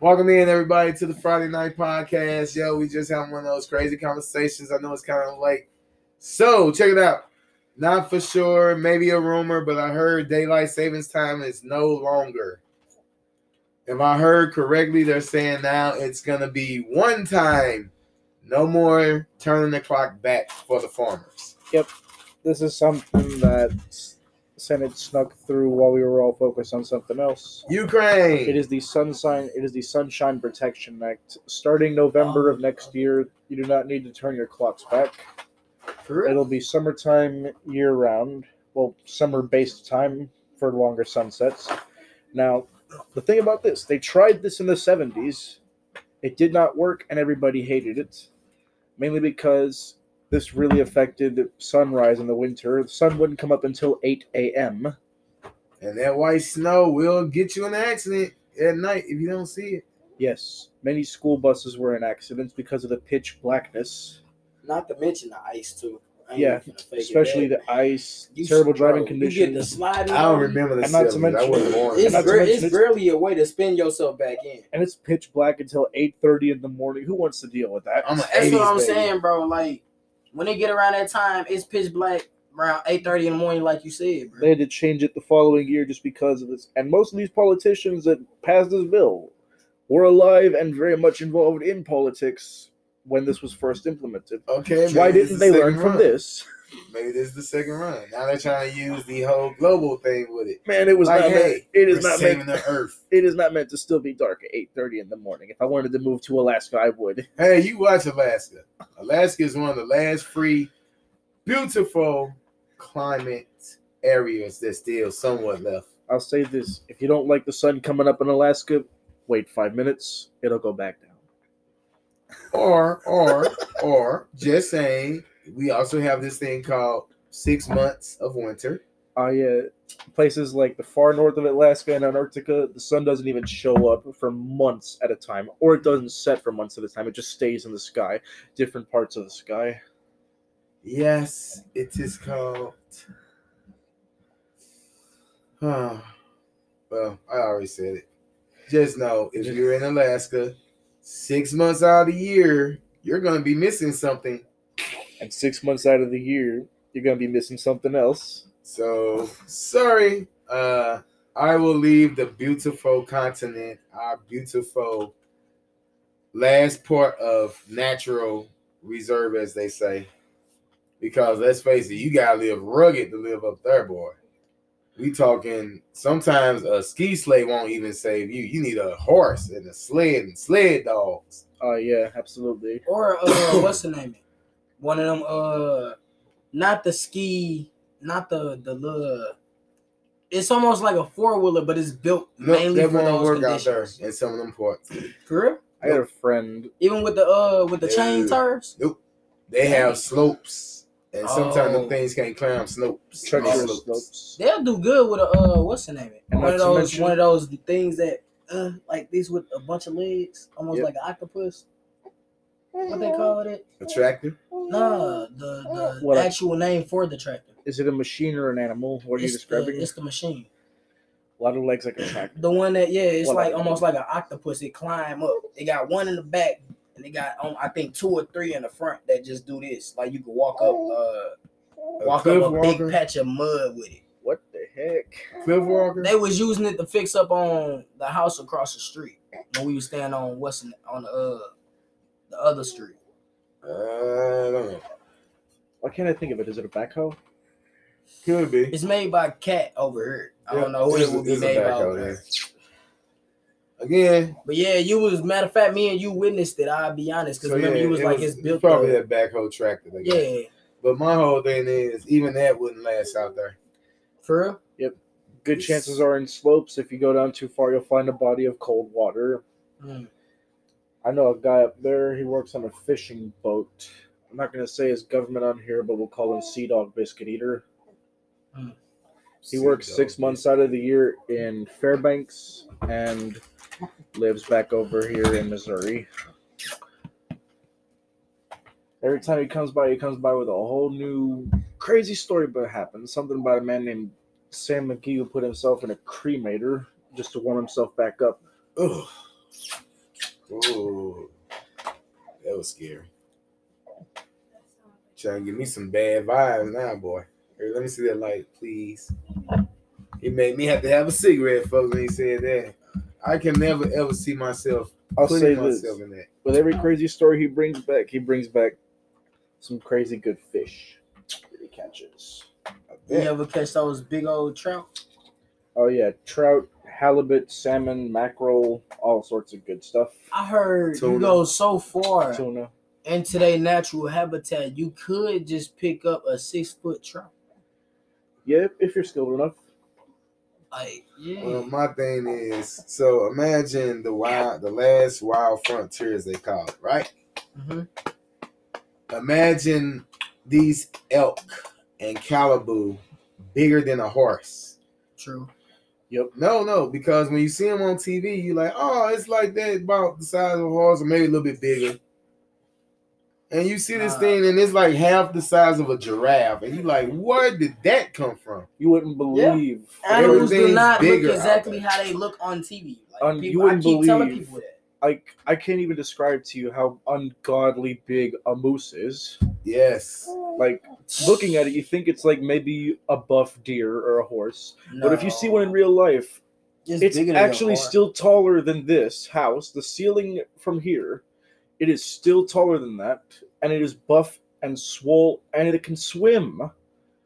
Welcome in, everybody, to the Friday Night Podcast. Yo, we just had one of those crazy conversations. I know it's kind of late. So, check it out. Not for sure, maybe a rumor, but I heard daylight savings time is no longer. If I heard correctly, they're saying now it's to be one time. No more turning the clock back for the farmers. Yep. This is something that Senate snuck through while we were all focused on something else. Ukraine. It is the Sunshine. It is the Sunshine Protection Act. Starting November of next year, you do not need to turn your clocks back. For? It'll be summertime year round. Well, summer based time for longer sunsets. Now, the thing about this, they tried this in the 70s. It did not work and everybody hated it. Mainly because this really affected sunrise in the winter. The sun wouldn't come up until 8 a.m. And that white snow will get you in an accident at night if you don't see it. Yes, many school buses were in accidents because of the pitch blackness. Not to mention the ice too. Yeah, even gonna fake it, Especially that- the ice, you- terrible driving bro, You get the conditions. sliding. I don't remember the And not to 70s. I mention- wasn't born. It's, not to mention it's it's- barely a way to spin yourself back in. and it's pitch black until 8.30 in the morning. Who wants to deal with that? I'm a That's 80s what I'm baby. saying, bro. Like when they get around that time, it's pitch black around eight thirty in the morning, like you said, bro. They had to change it the following year just because of this. And most of these politicians that passed this bill were alive and very much involved in politics when this was first implemented. Okay. Why maybe didn't they the learn second from run. this? Maybe this is the second run. Now they're trying to use the whole global thing with it. Man, it was Like, not hey, meant, it is not saving meant the earth. it is not meant to still be dark at 8.30 in the morning. If I wanted to move to Alaska, I would. Hey, you watch Alaska. Alaska is one of the last free, beautiful climate areas that's still somewhat left. I'll say this. If you don't like the sun coming up in Alaska, wait five minutes. It'll go back down. Or, or, or, just saying, we also have this thing called six months of winter. Uh, yeah, places like the far north of Alaska and Antarctica, the sun doesn't even show up for months at a time, or it doesn't set for months at a time. It just stays in the sky, different parts of the sky. Yes, it is called. Huh. Well, I already said it. Just know if you're in Alaska, six months out of the year, you're gonna be missing something. And six months out of the year, you're gonna be missing something else. So sorry. Uh I will leave the beautiful continent, our beautiful last part of natural reserve, as they say. Because let's face it, you gotta live rugged to live up there, boy. We talking sometimes a ski sleigh won't even save you. You need a horse and a sled and sled dogs. Oh yeah, absolutely. Or uh, what's the name? One of them. Uh, not the ski, not the the little. It's almost like a four wheeler, but it's built No, mainly that for those work out there conditions. in some of them parts. For real? I got a friend. Even with the uh with the chain Yeah. tires. They have slopes, and sometimes Oh. them things can't climb slopes. Treacherous slopes. slopes. They'll do good with a uh what's the name? And One of those mention- one of those things that uh like these with a bunch of legs, almost Yep. like an octopus. What they call it? Attractive. No, the the What a- actual name for the tractor. Is it a machine or an animal? What are you It's describing? The, it's the machine. a lot of legs like a tractor. The one that yeah, it's What, like like- almost like an octopus. It climb up. It got one in the back, and they got um, I think two or three in the front that just do this. Like you could walk up, uh, A walk cliff up a walker. big patch of mud with it. What the heck? Cliff walker. They was using it to fix up on the house across the street when we was staying on what's in, on the uh the other street. I don't know. Why can't I think of it? Is it a backhoe? Could be. It's made by Cat over here. I Yeah, don't know who it would be made by over there. there. Again, But yeah, you was matter of fact, me and you witnessed it. I'll be honest, because so remember yeah, you was it like it's built. probably up. that backhoe tractor. They yeah, But my whole thing is, even that wouldn't last out there. for real. Yep. Good Yes. chances are in slopes. If you go down too far, you'll find a body of cold water. Mm. I know a guy up there. He works on a fishing boat. I'm not gonna say his government on here, but we'll call him Sea Dog Biscuit Eater. Hmm. He works six months out of the year in Fairbanks and lives back over here in Missouri. Every time he comes by, he comes by with a whole new crazy story about what happened. Something about a man named Sam McGee who put himself in a cremator just to warm himself back up. Ugh. Ooh, that was scary. Trying to give me some bad vibes now, boy. Here, let me see that light, please. He made me have to have a cigarette, folks, when he said that. I can never ever see myself I'll say putting this: myself in that. with every crazy story he brings back, he brings back some crazy good fish that he catches. You ever catch those big old trout? Oh yeah, trout, halibut, salmon, mackerel, all sorts of good stuff. I heard you Tuna. go so far Tuna. into their natural habitat, you could just pick up a six foot trout. Yeah, if you're skilled enough. Like, yeah. Well, my thing is, so imagine the wild, the last wild frontier, as they call it, right? Mm-hmm. Imagine these elk and caribou bigger than a horse. True. No, no, because when you see them on TV, you're like, oh, it's like that, about the size of a horse, or maybe a little bit bigger. And you see this Nah. thing, and it's like half the size of a giraffe, and you're like, where did that come from? You wouldn't believe. Animals do not look exactly how they look on TV. Like, Um, you people, I wouldn't keep telling believe- people that. Like I can't even describe to you how ungodly big a moose is. Yes. Like looking at it, you think it's like maybe a buff deer or a horse. But if you see one in real life, It's it's bigger actually car. still taller than this house. The ceiling from here, it is still taller than that, and it is buff and swole, and it can swim.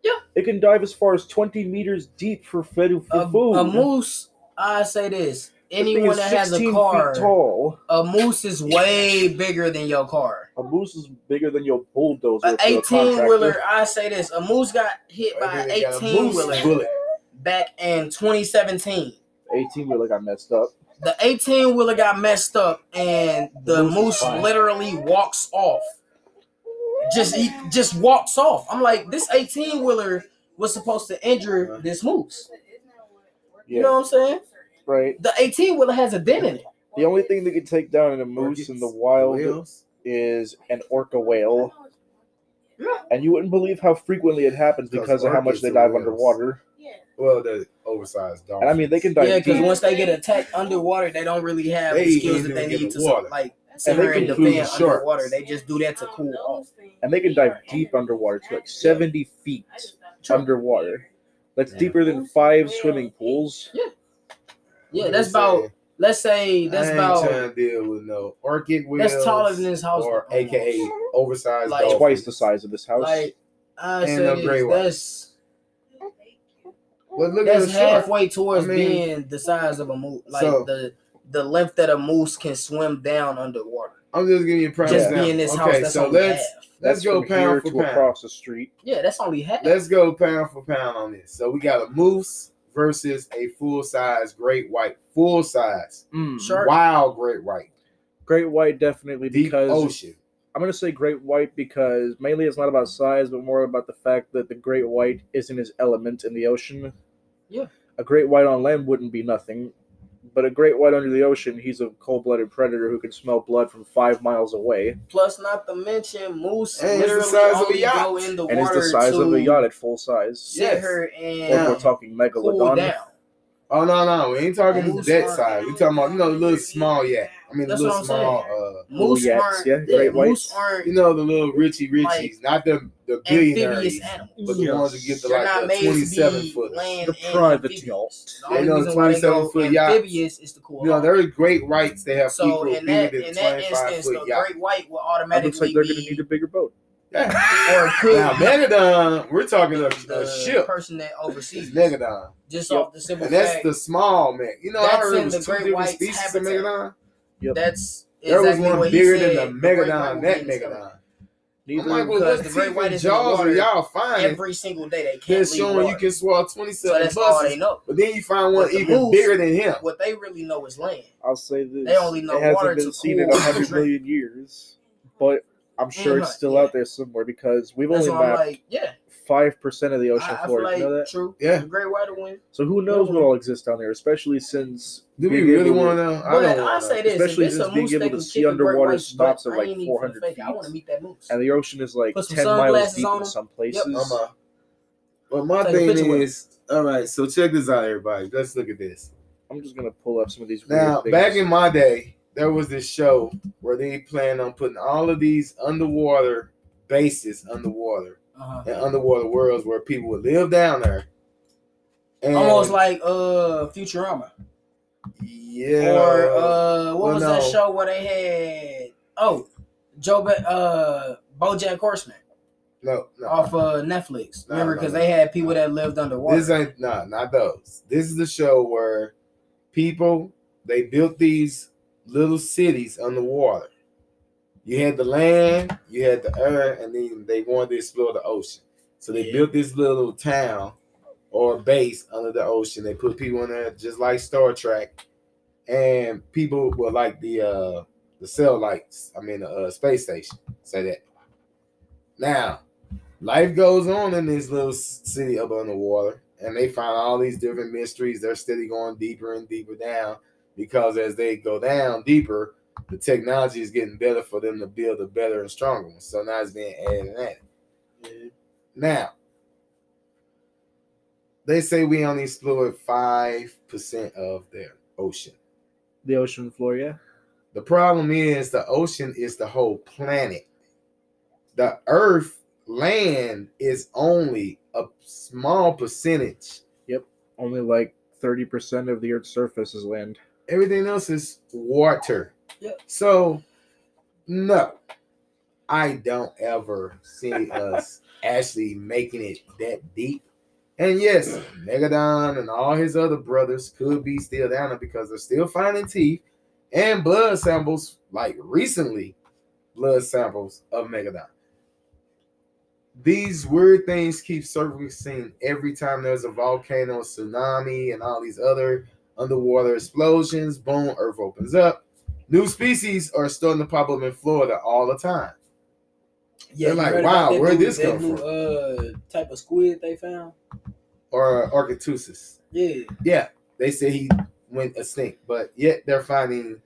Yeah. it can dive as far as twenty meters deep for fed for a, food. a moose. I say this: That thing anyone is that has a 16 feet car, tall. a moose is way bigger than your car. A moose is bigger than your bulldozer. An if you're a uh, 18 contractor. wheeler, I say this: a moose got hit by an then they got a 18 moose wheeler back in 2017. Eighteen wheeler got messed up. The 18 wheeler got messed up, and the The moose moose literally walks off. Just he just walks off. I'm like, this 18 wheeler was supposed to injure uh-huh. this moose. Yeah, You know what I'm saying? Right. The 18 wheeler has a dent in it. The only thing that can take down in a moose in the wild Whales? is an orca whale, Yeah. and you wouldn't believe how frequently it happens Because because of how much they dive whales. underwater. Well, the oversized dolphins. And I mean, they can dive Yeah, because once they get attacked underwater, they don't really have They the skills that they even need in to the water. like And sit they here can and include defend sharks. underwater. They just do that to cool off. and they can dive deep underwater to like 70 feet underwater. That's Yeah. deeper than five swimming pools. Yeah, What that's about. say? Let's say that's I ain't about. trying to deal with no orchid whales. That's taller than this house. or almost. AKA oversized Like- dolphins. Twice the size of this house. Like I And say a this, that's But look at that's the shark. halfway towards I mean, being the size of a moose. Like so- the the length that a moose can swim down underwater. I'm just giving you a prime Just example. being this okay, house, that's so only let's half. let's go from here pound for to pound. across the street. Yeah, that's only half. Let's go pound for pound on this. So we got a moose versus a full size great white, full size Mm. Sure. wild great white, Great white definitely deep because ocean. I'm gonna say great white because mainly it's not about size, but more about the fact that the great white is in his element in the ocean. Yeah. A great white on land wouldn't be nothing, but a great white under the ocean, he's a cold-blooded predator who can smell blood from five miles away, Plus, not to mention, moose And it's the literally size of a only yacht. go in the and is water the size to of a yacht at full size. Yes. her Or and if we're talking cool megalodon. down. Oh no, no, we ain't talking Moose that aren't- size. We talking about you know the little small yak. I mean the That's little what I'm small. Uh, Moose yaks, aren't. yeah, Yeah, great moose whites. aren't you know the little Richie Richies, Like, not the the billionaires, amphibious animals. but the ones that get the They're like the twenty seven foot. The private amphibious. yacht. The only They know reason why they 27 foot yachts. amphibious is the cool You know, off. there's great whites. They have So equal in that bigger in than that twenty five instance, foot the yacht. great white will It looks like they're gonna need a bigger boat. Yeah. or could Now Megadon, we're talking a, a ship. person that oversees. Megadon, just Yep. off the simple and that's fact the small man. You know, I heard in it was two different white's species of. Megadon. Yep. that's There was one what bigger said, than the Megadon. will That be in this Megadon. I'm like, well, because what the great white and is in the jaws are y'all finding? every single day. They can't That's leave showing you can swallow so 27 that's all they know. But then you find one But even moose- bigger than him. What they really know is land. I'll say this: They only know it hasn't water been to seen in cool a hundred and drink. million years, but I'm sure And it's still yeah. out there somewhere because we've That's only mapped like, yeah. five percent of the ocean I, I feel floor. like you know that? true. Yeah. The great white will win. So who knows what all exists down there, especially since Do we being really able to- want to know? I But don't I, want say this: Especially if it's since a being moose able to see underwater stops butt, at like 400 fake it. I want to meet that moose. and the ocean is like ten miles deep in some places. I'm a, my thing picture with is, all right. So check this out, everybody. Let's look at this. I'm just gonna pull up some of these. Now, things. back in my day, there was this show where they planned on putting all of these underwater bases underwater Uh-huh. and underwater worlds where people would live down there. And Almost like uh Futurama. yeah, or uh what well, was that show where they had oh Joe Be- uh BoJack Horseman no, no. off uh Netflix. No, Remember because no. they had people that lived underwater. This ain't nah, not those. This is the show where people they built these little cities underwater. You had the land, you had the air, and then they wanted to explore the ocean. So they Yeah. built this little town or base under the ocean. They put people in there just like Star Trek, and people were like the uh the cell lights. I mean the uh, space station. Say that. Now, life goes on in this little city up underwater, and they find all these different mysteries. They're steady going deeper and deeper down because as they go down deeper, the technology is getting better for them to build a better and stronger one. So now it's being added and added. Now, they say we only explored five percent of their ocean. The ocean floor, yeah. The problem is the ocean is the whole planet. The earth land is only a small percentage. Yep. Only like thirty percent of the Earth's surface is land. Everything else is water. Yep. So no, I don't ever see us actually making it that deep. And yes, Megadon and all his other brothers could be still down there because they're still finding teeth and blood samples, like recently, blood samples of Megadon. These weird things keep surfacing every time there's a volcano, tsunami, and all these other underwater explosions. Boom, Earth opens up. New species are starting to pop up in Florida all the time. Yeah, They're like, wow, where'd new- this come new, from? Uh, type of squid they found. Or Architeuthis. Yeah, Yeah, they say he went extinct, but yet they're finding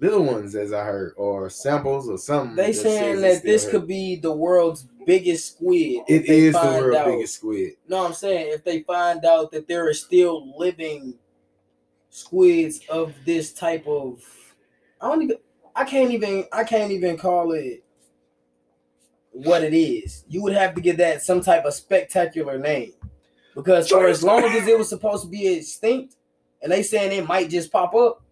little ones, as I heard, or samples or something. they saying that this could be the world's biggest squid. if It is the world's out- biggest squid. No, I'm saying if they find out that there are still living squids of this type of, I don't even, I can't even, I can't even call it what it is. You would have to give that some type of spectacular name, because for as long as it was supposed to be extinct, and they saying it might just pop up,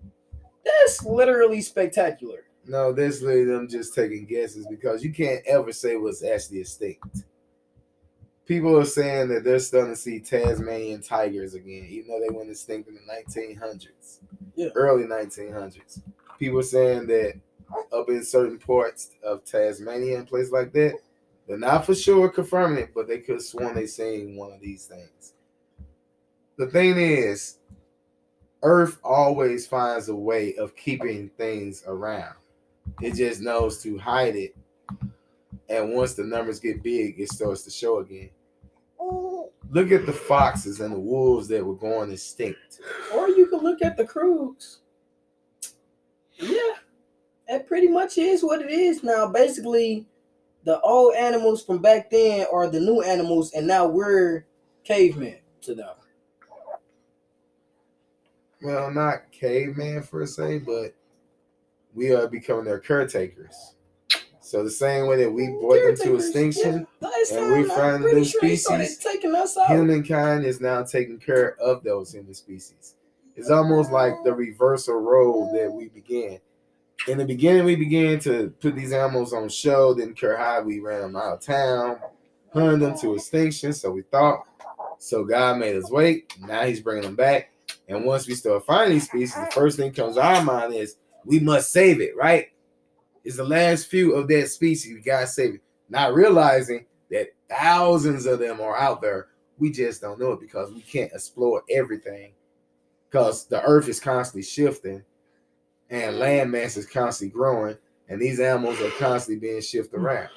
that's literally spectacular. No, this literally them just taking guesses because you can't ever say what's actually extinct. People are saying that they're starting to see Tasmanian tigers again, even though they went extinct in the 1900s, Yeah. early 1900s. People are saying that up in certain parts of Tasmania and places like that, they're not for sure confirming it, but they could have sworn they seen one of these things. The thing is, Earth always finds a way of keeping things around. It just knows to hide it. And once the numbers get big, it starts to show again. Look at the foxes and the wolves that were going extinct. Or you can look at the crews. Yeah, that pretty much is what it is now. Basically, the old animals from back then are the new animals, and now we're cavemen to them. Well, not caveman per se, but we are becoming their caretakers. So the same way that we brought them to extinction. And we find new sure they started species, taking us out. humankind is now taking care of those human species. It's almost like the reversal role that we began. In the beginning, we began to put these animals on show, didn't care how we ran them out of town, hunted them to extinction. So we thought. So God made us wait. Now He's bringing them back. And once we start finding these species, the first thing comes to our mind is we must save it, right? It's the last few of that species. We gotta save it. Not realizing that thousands of them are out there. We just don't know it because we can't explore everything. Because the earth is constantly shifting and land mass is constantly growing, and these animals are constantly being shifted hmm. around.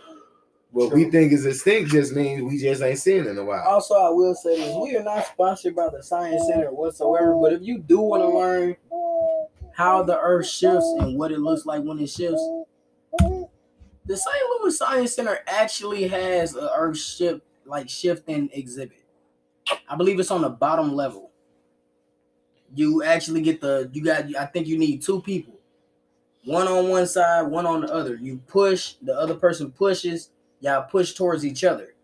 What we think is extinct just means we just ain't seen it in a while. Also, I will say this: we are not sponsored by the Science Center whatsoever. But if you do want to learn how the Earth shifts and what it looks like when it shifts, the St. Louis Science Center actually has a Earth shift like shifting exhibit. I believe it's on the bottom level. You actually get the you got. I think you need two people One on one side, one on the other. You push, the other person pushes, y'all push towards each other.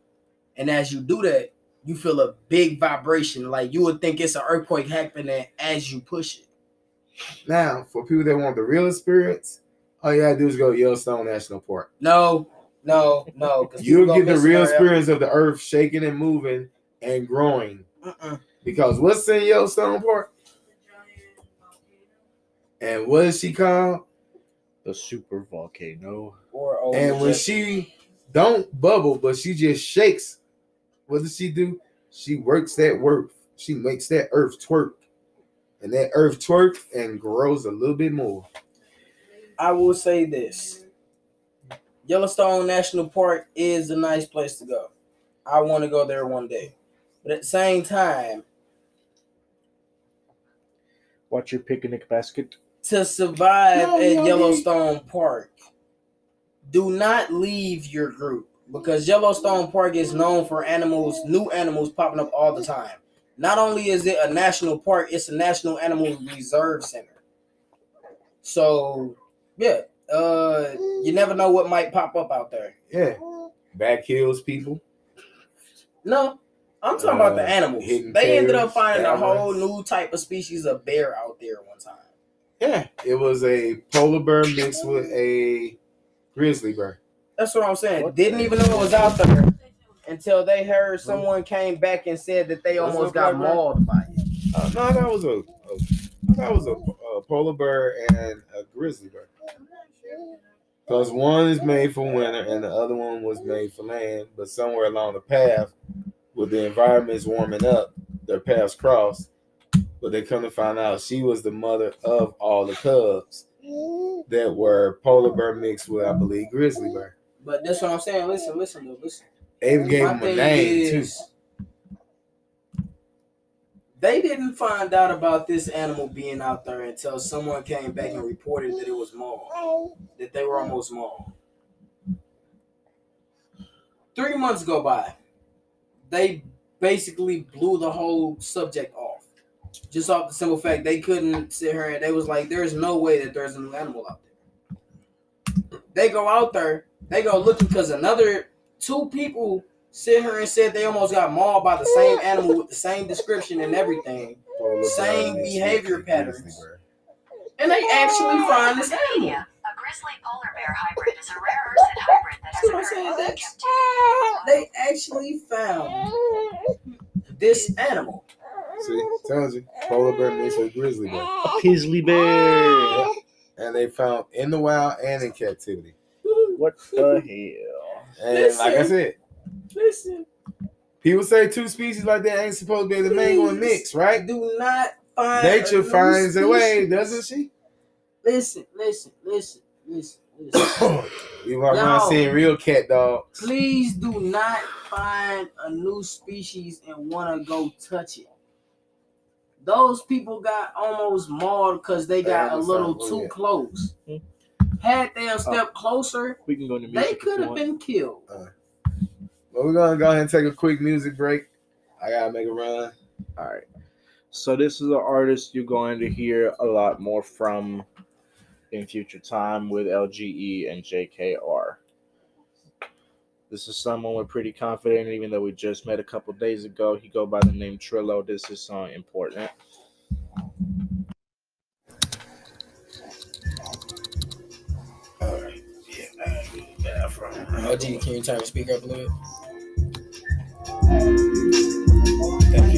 And as you do that, you feel a big vibration. Like you would think it's an earthquake happening as you push it. Now, for people that want the real experience, all you gotta do is go to Yellowstone National Park. No, no, no. You'll get the real experience of the earth shaking and moving and growing. Mm-mm. Because what's in Yellowstone Park? And what is she called? The super volcano. Or oh, and when she don't bubble, but she just shakes, what does she do? She works that work. She makes that earth twerk. And that earth twerk and grows a little bit more. I will say this: Yellowstone National Park is a nice place to go. I want to go there one day, but at the same time, Watch your picnic basket. to survive No, at no, Yellowstone Park, do not leave your group because Yellowstone Park is known for animals, new animals popping up all the time. Not only is it a national park, it's a national animal reserve center. So, yeah, uh, you never know what might pop up out there. Yeah. Back hills people. No, I'm talking about the Uh, animals. hidden They ended up caves, finding a whole new type of species of bear out there one time. Yeah. It was a polar bear mixed with a grizzly bear. That's what I'm saying. What Didn't even know it was out there until they heard someone came back and said that they What's almost got mauled by it. Uh, no, that was a, a that was a, a polar bear and a grizzly bear. Because one is made for winter and the other one was made for land, but somewhere along the path, with the environment's warming up, their paths crossed. But they come to find out she was the mother of all the cubs that were polar bear mixed with, I believe, grizzly bear. But that's what I'm saying. Listen, listen, though, listen. They even gave My him a name too. They didn't find out about this animal being out there until someone came back and reported that it was mauled, that they were almost mauled. Three months go by. They basically blew the whole subject off. Just off the simple fact they couldn't sit here and they was like, there's no way that there's a new animal out there. They go out there, they go looking because another two people sit here and said they almost got mauled by the same animal with the same description and everything. Polar Same behavior patterns. And they actually oh, find this animal. A grizzly polar bear hybrid is a rare ursid hybrid that has That's what I'm saying. occurred That's, they actually found this animal. See, tells you, polar bear mixed a grizzly bear. A Pizzly bear. and they found in the wild and in captivity. What the hell? And like I said, Listen, people say two species like that ain't supposed to be the to mingle and mix, right? do not find Nature a new finds a way, doesn't she? Listen, listen, listen, listen, listen. we walk around seeing real cat dogs. Please do not find a new species and want to go touch it. Those people got almost mauled because they got a little Oh, too yeah. close. Hmm. Had they a step closer, We can go into they could have been killed. But we're gonna go ahead and take a quick music break. I gotta make a run. All right. So this is an artist you're going to hear a lot more from in future time with LGE and JKR. This is someone we're pretty confident, in, even though we just met a couple days ago. He go by the name Trillo. This is song important. Alright. Yeah, OG, can you turn the speaker up a little bit? I'm on the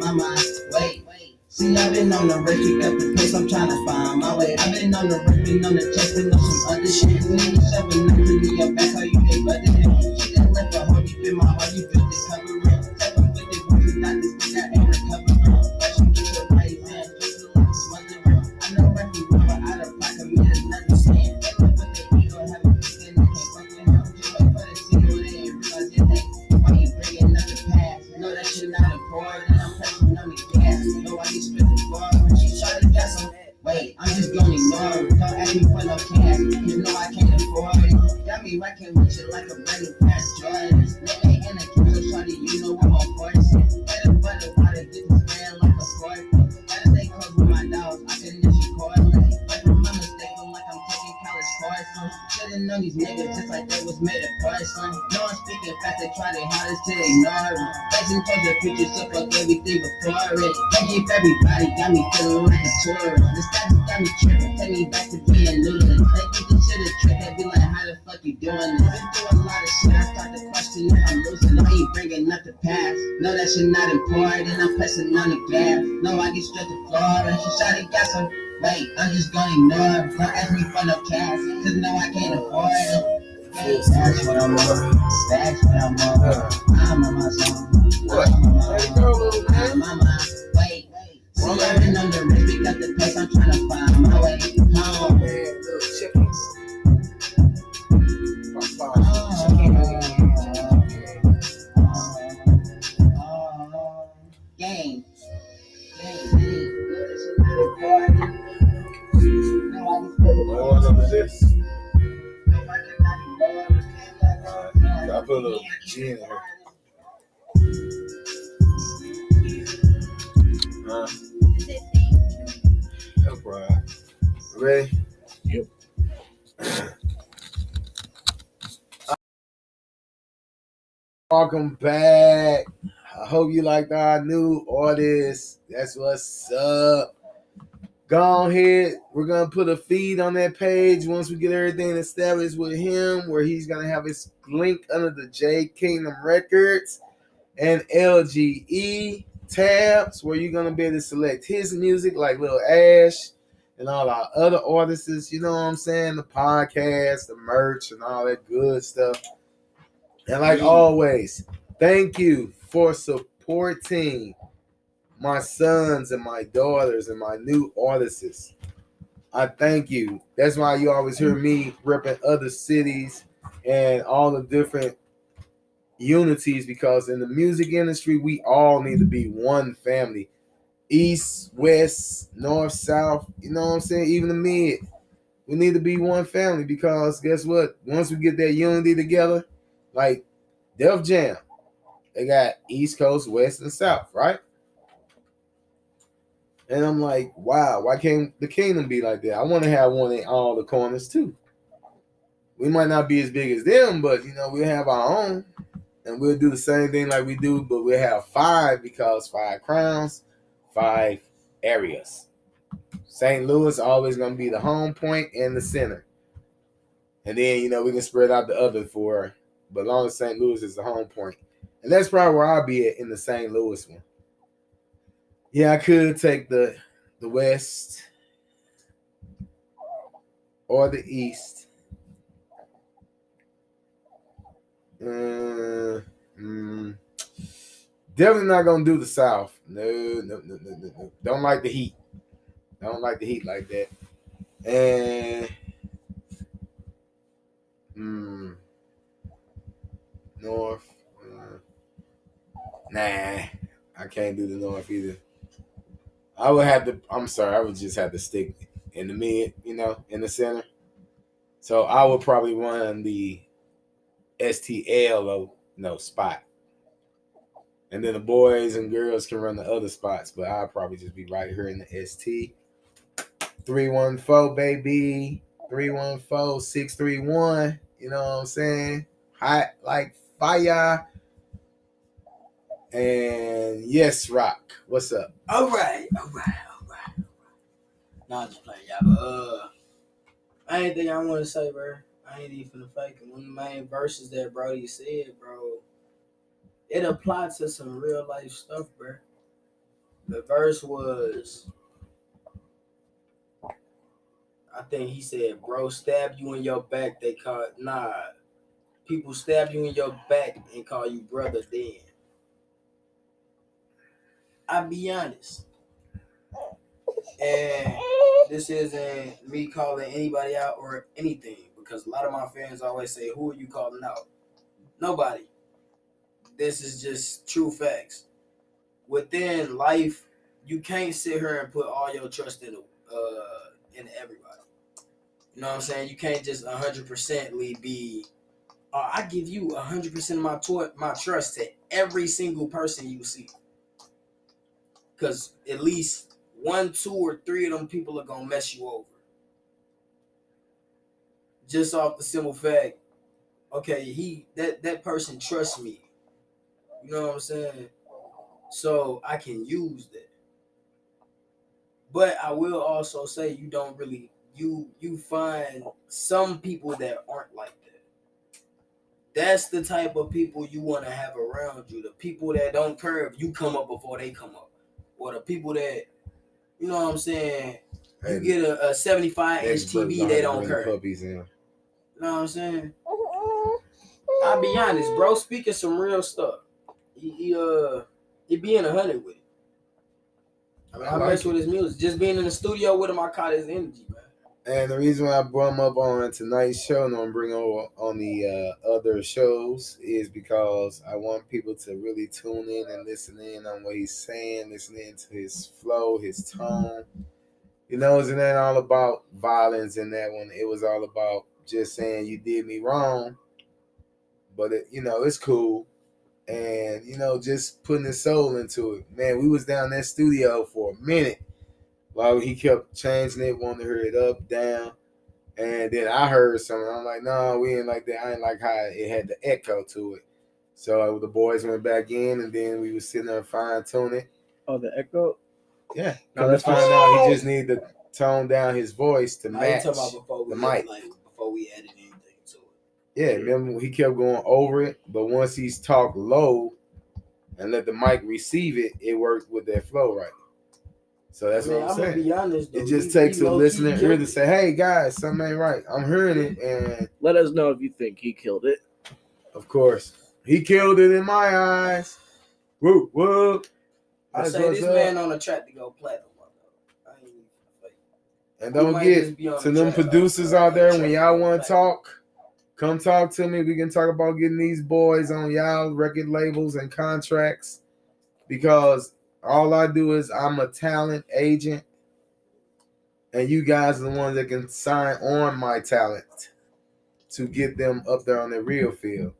I'm on. I'm. See, I've been on the race, pick the I'm trying to find my way. I've been on the been on the chase, on some other shit. Nigga shoving up to your back, you like a new pair of Nigga in the camera, shorty, you know I'm on course. Better butter, water, get this man like a sport. Gotta stay close with my dogs, I can miss you cordless. But from my mistake, I'm like I'm taking college courses. Should've known these niggas just like they was made of porcelain. No one speaking fast, they try their hardest to ignore it. Facing towards the future, so fuck everything before it. Thank you for everybody, got me feeling like a tourist. The status got me tripping, take me back to being Newland. They think this shit a trick, they be like, how the fuck you doing this? Been through a lot of shit, I start to question if I'm losing. Why you bringing up the past? No, that shit not important, I'm pressing on the gas. No, I get straight to Florida, she shot it, got some. Wait, I'm just gonna ignore it. Don't ask me for no cash, cause no, I can't afford it. That's what I'm on. That's what I'm on. I'm on my song. What? I'm on my There you go, little man. I'm on my wait. See, I've been on the pick up the pace, I'm trying to find my way home. Little G. Huh? Problem. Ready? Yep. Welcome back. I hope you liked our new artist. That's what's up. Go ahead. We're gonna put a feed on that page once we get everything established with him, where he's gonna have his link under the J Kingdom Records and LGE tabs, where you're gonna be able to select his music, like Lil Ash and all our other artists. You know what I'm saying? The podcast, the merch, and all that good stuff. And like always, thank you for supporting my sons and my daughters and my new artists. I thank you. That's why you always hear me repping other cities and all the different unities because in the music industry, we all need to be one family. East, west, north, south, you know what I'm saying? Even the mid. We need to be one family because guess what? Once we get that unity together, like Def Jam, they got East Coast, West, and South, right? And I'm like, wow, why can't the kingdom be like that? I want to have one in all the corners too. We might not be as big as them, but you know, we'll have our own, and we'll do the same thing like we do, but we'll have five because five crowns, five areas. St. Louis always gonna be the home point and the center. And then you know we can spread out the other four, but long as St. Louis is the home point. And that's probably where I'll be at in the St. Louis one. Yeah, I could take the the west or the east. Uh, mm, definitely not gonna do the south. No, no, no, no, no. Don't like the heat. Don't like the heat like that. And mm, north. uh, nah, I can't do the north either. I would have to. I'm sorry. I would just have to stick in the mid. You know, in the center. So I would probably run the STL or no spot. And then the boys and girls can run the other spots, but I'll probably just be right here in the ST. 314, baby. 314 631. You know what I'm saying? Hot like fire. And yes, Rock. What's up? All right, all right, all right. Nah, I'm just playing, y'all. But uh, I ain't think I want to say, bro. I ain't even it. One of the main verses that Brody said, bro, it applied to some real life stuff, bro. The verse was, I think he said, "Bro, stab you in your back." They call nah. People stab you in your back and call you brother. Then I be honest, and this isn't me calling anybody out or anything because a lot of my fans always say, "Who are you calling out?" Nobody. This is just true facts. Within life, you can't sit here and put all your trust in uh in everybody. You know what I'm saying? You can't just hundred percently be uh, I give you hundred percent of my to- my trust to every single person you see, because at least one, two, or three of them people are gonna mess you over. Just off the simple fact, okay, he that that person trusts me. You know what I'm saying? So I can use that. But I will also say you don't really you you find some people that aren't like that. That's the type of people you want to have around you. The people that don't care if you come up before they come up. Or the people that you know what I'm saying, you And get a, a 75 inch TV, they don't care. Puppies in. You know what I'm saying? I'll be honest, bro. Speaking some real stuff. He, he uh he being a hundred with it. I, mean, I, I like mess with his music. Just being in the studio with him, I caught his energy, man. And the reason why I brought him up on tonight's show and I'm bringing over on the uh, other shows is because I want people to really tune in and listen in on what he's saying, listening to his flow, his tone. You know, it's not all about violence in that one. It was all about just saying you did me wrong, but it, you know it's cool, and you know just putting his soul into it. Man, we was down that studio for a minute while he kept changing it, wanting to hear it up, down. And then I heard something. I'm like, no, we ain't like that. I ain't like how it had the echo to it. So uh, the boys went back in, and then we was sitting there fine tuning it. Oh, the echo. Yeah, No, come to that's find out he just needed to tone down his voice to I ain't match. talking about before we the mic. like before we added anything to it. Yeah, remember he kept going over it, but once he's talked low and let the mic receive it, it worked with that flow right. So that's I mean, what I'm I'm gonna saying. be honest. Though, It just he- takes he a low-key listening ear to say, "Hey guys, something ain't right." I'm hearing it, and Let us know if you think he killed it. of course, he killed it in my eyes. Whoop whoop. I That's say this up. man on a track to go platinum. I ain't even. And don't get just be on to them producers out there when y'all want to talk. Come talk to me. We can talk about getting these boys on y'all record labels and contracts because all I do is I'm a talent agent, and you guys are the ones that can sign on my talent to get them up there on the real field.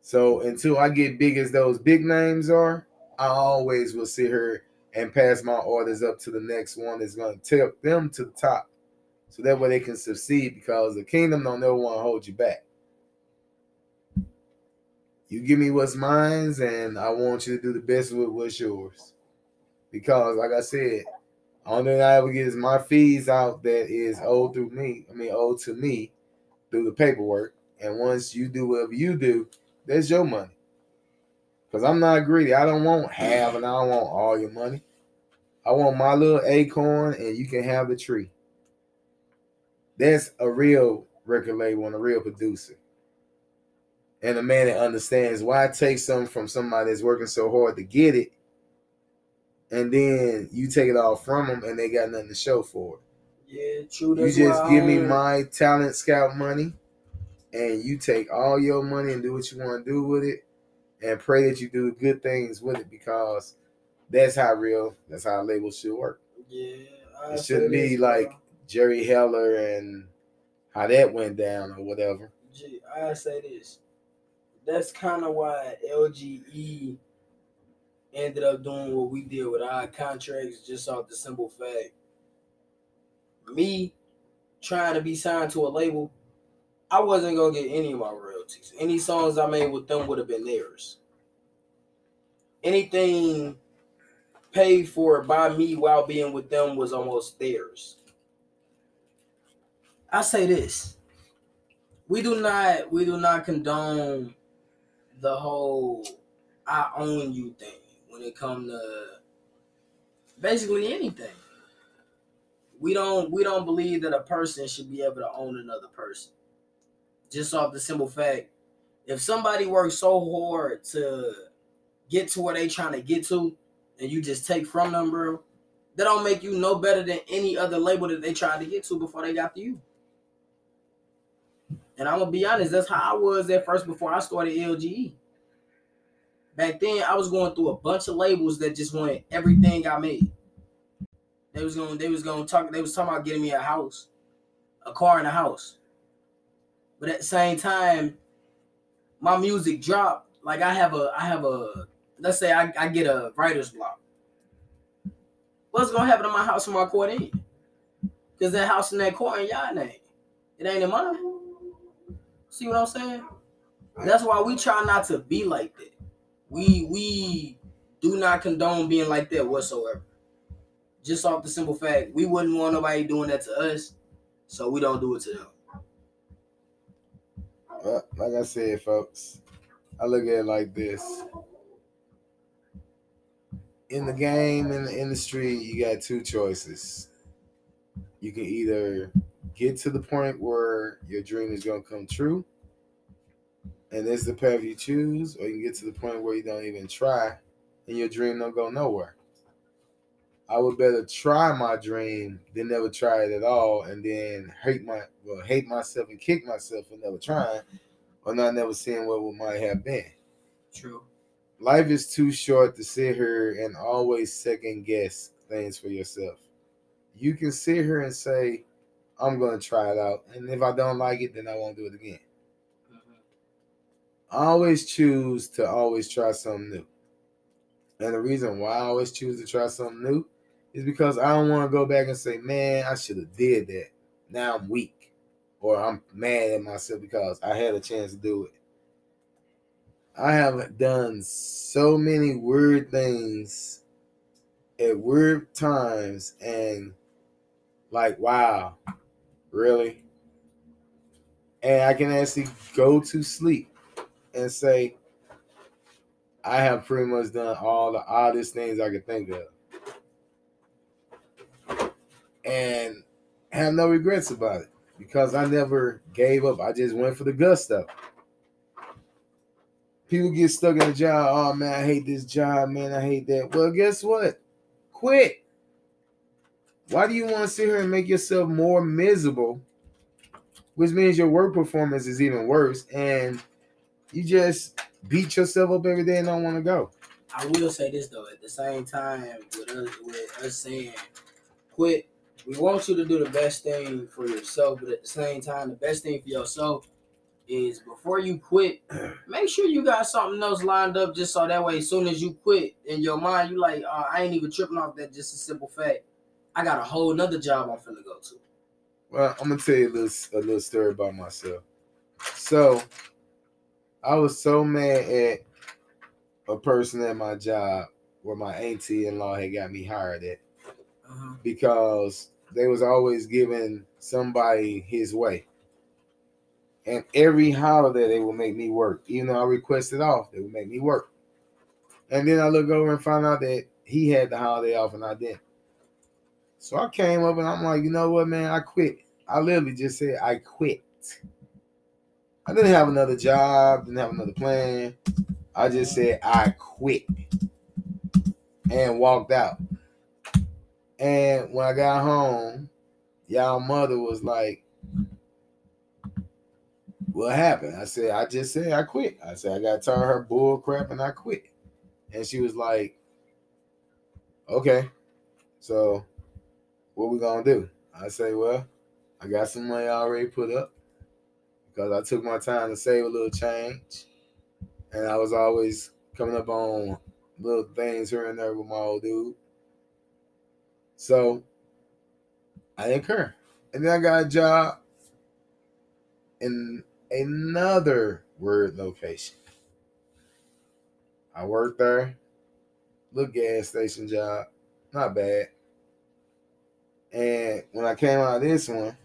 So until I get big as those big names are, I always will sit here and pass my orders up to the next one that's going to take them to the top. So that way they can succeed because the kingdom don't never want to hold you back. You give me what's mine, and I want you to do the best with what's yours. Because, like I said, only thing I ever get is my fees out that is owed through me. I mean, owed to me through the paperwork. And once you do whatever you do, that's your money. Because I'm not greedy. I don't want half and I don't want all your money. I want my little acorn and you can have the tree. That's a real record label and a real producer. And a man that understands why take something from somebody that's working so hard to get it, and then you take it all from them and they got nothing to show for it. Yeah, true. You just give me my talent scout money, and you take all your money and do what you want to do with it, and pray that you do good things with it because that's how real, that's how labels should work. Yeah, I It shouldn't be like Jerry Heller and how that went down or whatever. Gee, I say this. That's kind of why LGE ended up doing what we did with our contracts, just off the simple fact. Me trying to be signed to a label, I wasn't gonna get any of my royalties. Any songs I made with them would have been theirs. Anything paid for by me while being with them was almost theirs. I say this we do not we do not condone the whole I own you thing when it comes to basically anything. We don't we don't believe that a person should be able to own another person. Just off the simple fact, if somebody works so hard to get to where they trying to get to, and you just take from them, bro, that don't make you no better than any other label that they tried to get to before they got to you. And I'm gonna be honest, that's how I was at first before I started LGE. Back then, I was going through a bunch of labels that just wanted everything I made. They was going, they was going to talk. They was talking about getting me a house, a car, and a house. But at the same time, my music dropped. Like I have a, I have a. Let's say I, I get a writer's block. What's gonna happen to my house when I record in? Cause that house in that court in y'all name. It ain't in mine. See what I'm saying? That's why we try not to be like that. We we do not condone being like that whatsoever. Just off the simple fact we wouldn't want nobody doing that to us, so we don't do it to them. Well, like I said, folks, I look at it like this. In the game, in the industry, you got two choices. You can either get to the point where your dream is going to come true, and is the path you choose, or you can get to the point where you don't even try, and your dream don't go nowhere. I would better try my dream than never try it at all, and then hate my well hate myself and kick myself for never trying, or not never seeing what might have been. True. Life is too short to sit here and always second guess things for yourself. You can sit here and say, I'm to try it out. And if I don't like it, then I won't do it again. I always choose to always try something new. And the reason why I always choose to try something new is because I don't want to go back and say, man, I should have did that. Now I'm weak. Or I'm mad at myself because I had a chance to do it. I have done so many weird things at weird times and like wow really? And i can actually go to sleep and say i have pretty much done all the oddest things i could think of. And have no regrets about it because i never gave up. I just went for the gusto people get stuck in a job. Oh man i hate this job. Man i hate that. Well guess what? Quit why do you want to sit here and make yourself more miserable? Which means your work performance is even worse, and you just beat yourself up every day and don't want to go. I will say this though, at the same time, with us, with us saying quit, we want you to do the best thing for yourself, but at the same time, the best thing for yourself is before you quit, make sure you got something else lined up just so that way, as soon as you quit in your mind, you like, uh, I ain't even tripping off that. Just a simple fact. I got a whole nother job I'm finna go to. Well, I'm gonna tell you a little, a little story about myself. So, I was so mad at a person at my job where my auntie in law had got me hired at Uh-huh. because they was always giving somebody his way. And every holiday they would make me work. Even though I requested off, they would make me work. And then I look over and find out that he had the holiday off and I didn't. So I came up and I'm like, you know what, man, I quit. I literally just said I quit. I didn't have another job, didn't have another plan. I just said I quit and walked out. And when I got home, y'all mother was like, What happened? I said, I just said I quit. I said I got tired of her bull crap and I quit. And she was like, Okay. So what we gonna do? I say, Well, I got some money already put up because I took my time to save a little change. And I was always coming up on little things here and there with my old dude. So I incur. And then I got a job in another word location. I worked there, little gas station job, not bad. And when I came out of this one,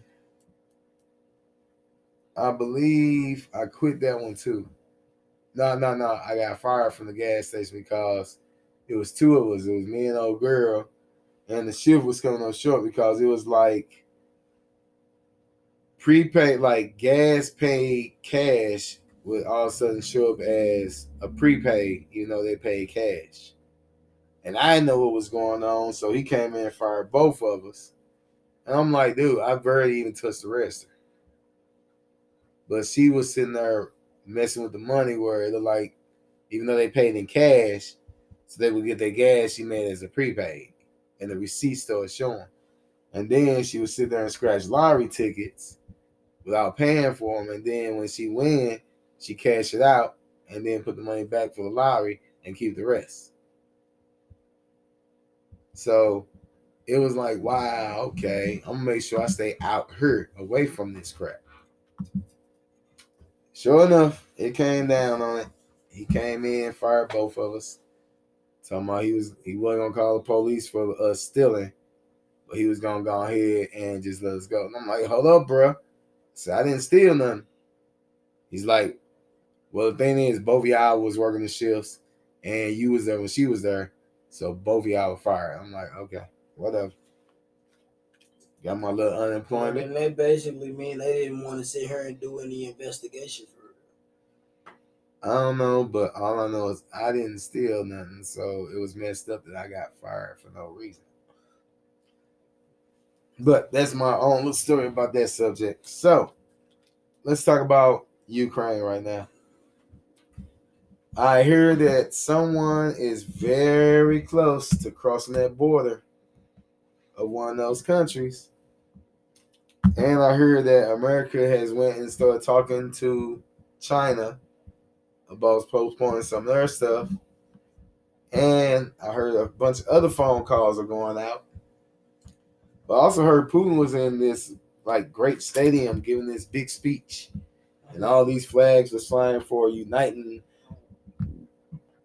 I believe I quit that one too. No, no, no. I got fired from the gas station because it was two of us. It was me and old girl, and the shift was coming up short because it was like prepaid, like gas paid cash would all of a sudden show up as a prepaid, even though they paid cash. And I know what was going on, so he came in and fired both of us. And I'm like, dude, I barely even touched the register. But she was sitting there messing with the money where it looked like, even though they paid in cash, so they would get their gas, she made as a prepaid. And the receipt started showing. And then she would sit there and scratch lottery tickets without paying for them, and then when she win, she cash it out and then put the money back for the lottery and keep the rest. So it was like, wow, okay, I'm gonna make sure I stay out here away from this crap. Sure enough, it came down on it. He came in, fired both of us. Talking about he was he wasn't gonna call the police for us stealing, but he was gonna go ahead and just let us go. And I'm like, hold up, bro. So I didn't steal nothing. He's like, well, the thing is, both y'all was working the shifts, and you was there when she was there, so both of y'all were fired. I'm like, okay, whatever. Got my little unemployment. And that basically mean they didn't want to sit here and do any investigation for it. I don't know, but all I know is I didn't steal nothing, so it was messed up that I got fired for no reason. But that's my own little story about that subject. So let's talk about Ukraine right now. I hear that someone is very close to crossing that border of one of those countries. And I hear that America has went and started talking to China about postponing some of their stuff. And I heard a bunch of other phone calls are going out. But I also heard Putin was in this like great stadium giving this big speech. And all these flags were flying for uniting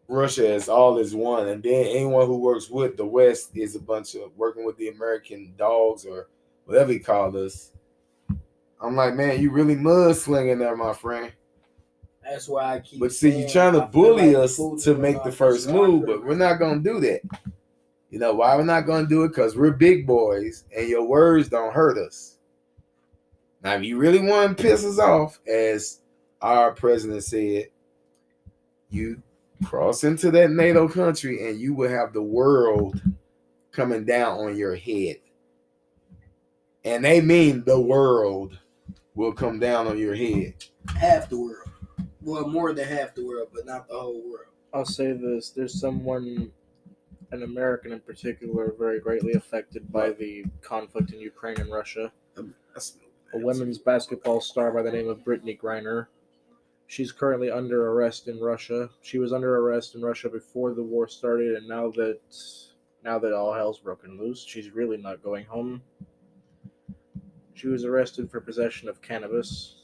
Russia as all is one. And then anyone who works with the West is a bunch of working with the American dogs or whatever he called us. I'm like, man, you really mudslinging there, my friend. That's why I keep. But see, you're trying to I bully like us to make the first move, but we're not gonna do that. You know why we're not gonna do it? Because we're big boys and your words don't hurt us. Now, if you really want to piss us off, as our president said, you cross into that NATO country and you will have the world coming down on your head. And they mean the world will come down on your head. half the world. Well, more than half the world, but not the whole world. I'll say this: there's someone, an American in particular, very greatly affected by the conflict in Ukraine and Russia. Um, A women's basketball star by the name of Brittney Griner. She's currently under arrest in Russia. She was under arrest in Russia before the war started, and now that now that all hell's broken loose, she's really not going home. She was arrested for possession of cannabis.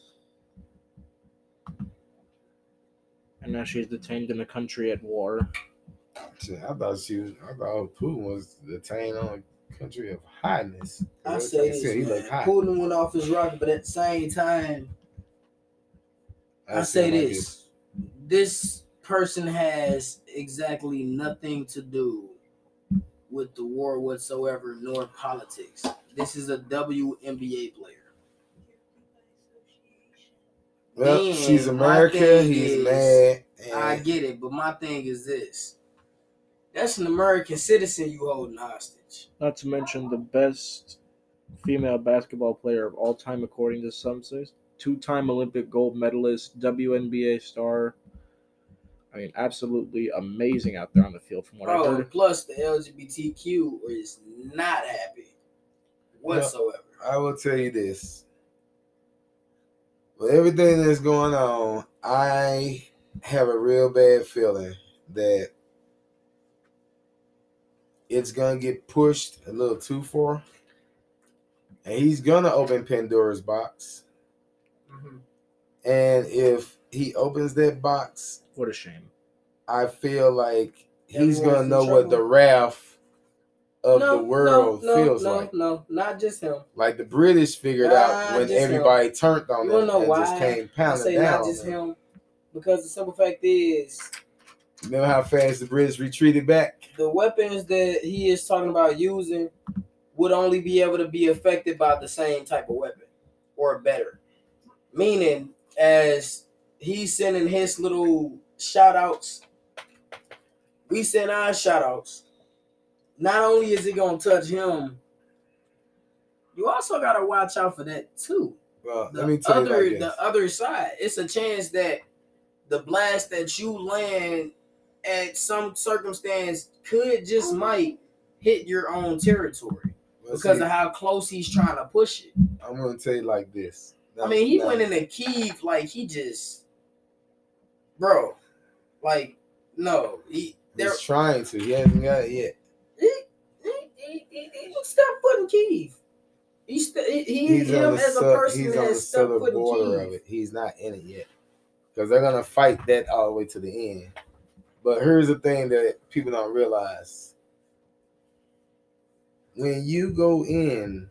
And now she's detained in a country at war. Shit, I thought she was. I thought Putin was detained on a country of hotness. I say said, this, he man. looked hot. Putin went off his rocket, but at the same time, I say said like this: this person has exactly nothing to do with the war whatsoever, nor politics. This is a WNBA player. Well, Man, she's my America. thing He's is, mad. And I get it, but my thing is this: that's an American citizen you holding hostage. Not to mention the best female basketball player of all time, according to some sources. Two-time Olympic gold medalist, WNBA star. I mean, absolutely amazing out there on the field, from what I Bro, heard. plus the LGBTQ is not happy whatsoever. I will tell you this. With everything that's going on, I have a real bad feeling that it's gonna get pushed a little too far. And he's gonna open Pandora's box. Mhm. And if he opens that box, What a shame. I feel like he's Everyone's gonna know what the wrath of No, the world no, no, feels no, like. No, not just him. Like the British figured Nah, out when just him. everybody turned on You them wanna know and why? just came I say down. not on just them. him, because the simple fact is Remember how fast the British retreated back? the weapons that he is talking about using would only be able to be affected by the same type of weapon or better. Meaning, as he's sending his little shout outs, we send our shout outs. Not only is it going to touch him, you also got to watch out for that too. Well, The let me tell other, you the other side, it's a chance that the blast that you land at some circumstance could just might hit your own territory Well, because see, of how close he's trying to push it. I'm gonna tell you like this. I mean, he No. went into Kiev like he just, bro, like no, he. He's trying to. He hasn't got it yet. He, he, he, he, he foot in Kiev. He, st- he, he He's him the, as a sou- person he's on the southern foot in border Kiev. of it. He's not in it yet because they're gonna fight that all the way to the end. But here's the thing that people don't realize: when you go in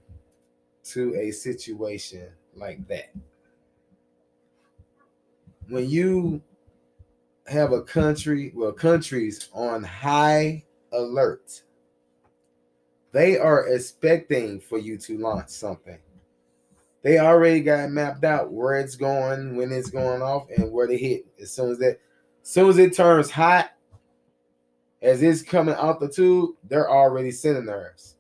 to a situation like that, when you have a country, well, countries on high alert, they are expecting for you to launch something. They already got mapped out where it's going, when it's going off, and where to hit. As soon as that, as soon as it turns hot, as it's coming out the tube, they're already sending theirs.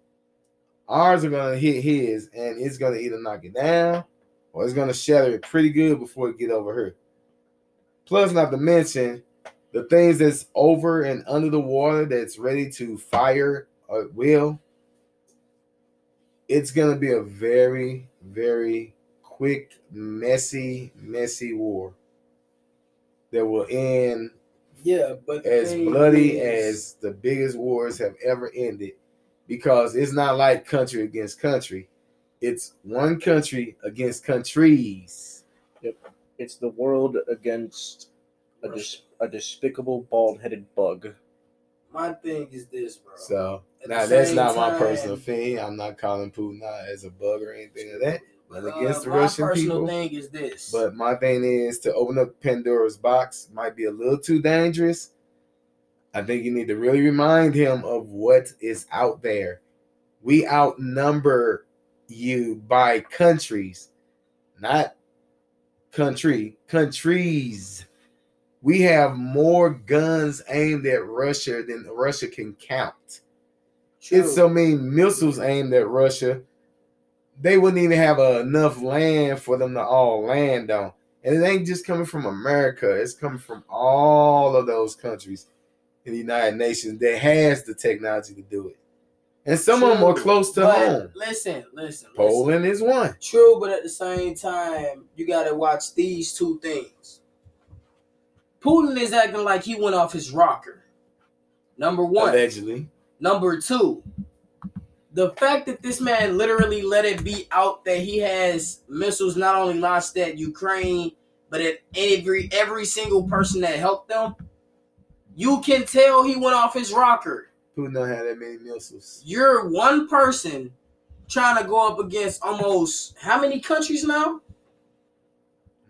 Ours are gonna hit his, and it's gonna either knock it down or it's gonna shatter it pretty good before it get over here. Plus, not to mention the things that's over and under the water that's ready to fire at will. It's gonna be a very, very quick, messy, messy war that will end Yeah, but as bloody is- as the biggest wars have ever ended because it's not like country against country. It's one country against countries. Yep. It's the world against a, dis- a despicable bald-headed bug. my thing is this, bro. So At now that's same not my personal thing. I'm not calling Putin out as a bug or anything like that. But Uh, against the my Russian personal people. thing is this. But my thing is to open up Pandora's box might be a little too dangerous. I think you need to really remind him of what is out there. We outnumber you by countries, not country, countries. We have more guns aimed at Russia than Russia can count. True. It's so many missiles aimed at Russia. They wouldn't even have uh, enough land for them to all land on. And it ain't just coming from America, it's coming from all of those countries in the United Nations that has the technology to do it. And some of them are close to but home. Listen, listen, listen. Poland is one. True, but at the same time, you gotta watch these two things. Putin is acting like he went off his rocker. Number one. Allegedly. Number two, the fact that this man literally let it be out that he has missiles not only launched at Ukraine, but at every every single person that helped them, you can tell he went off his rocker. Putin don't have that many missiles. You're one person trying to go up against almost how many countries now?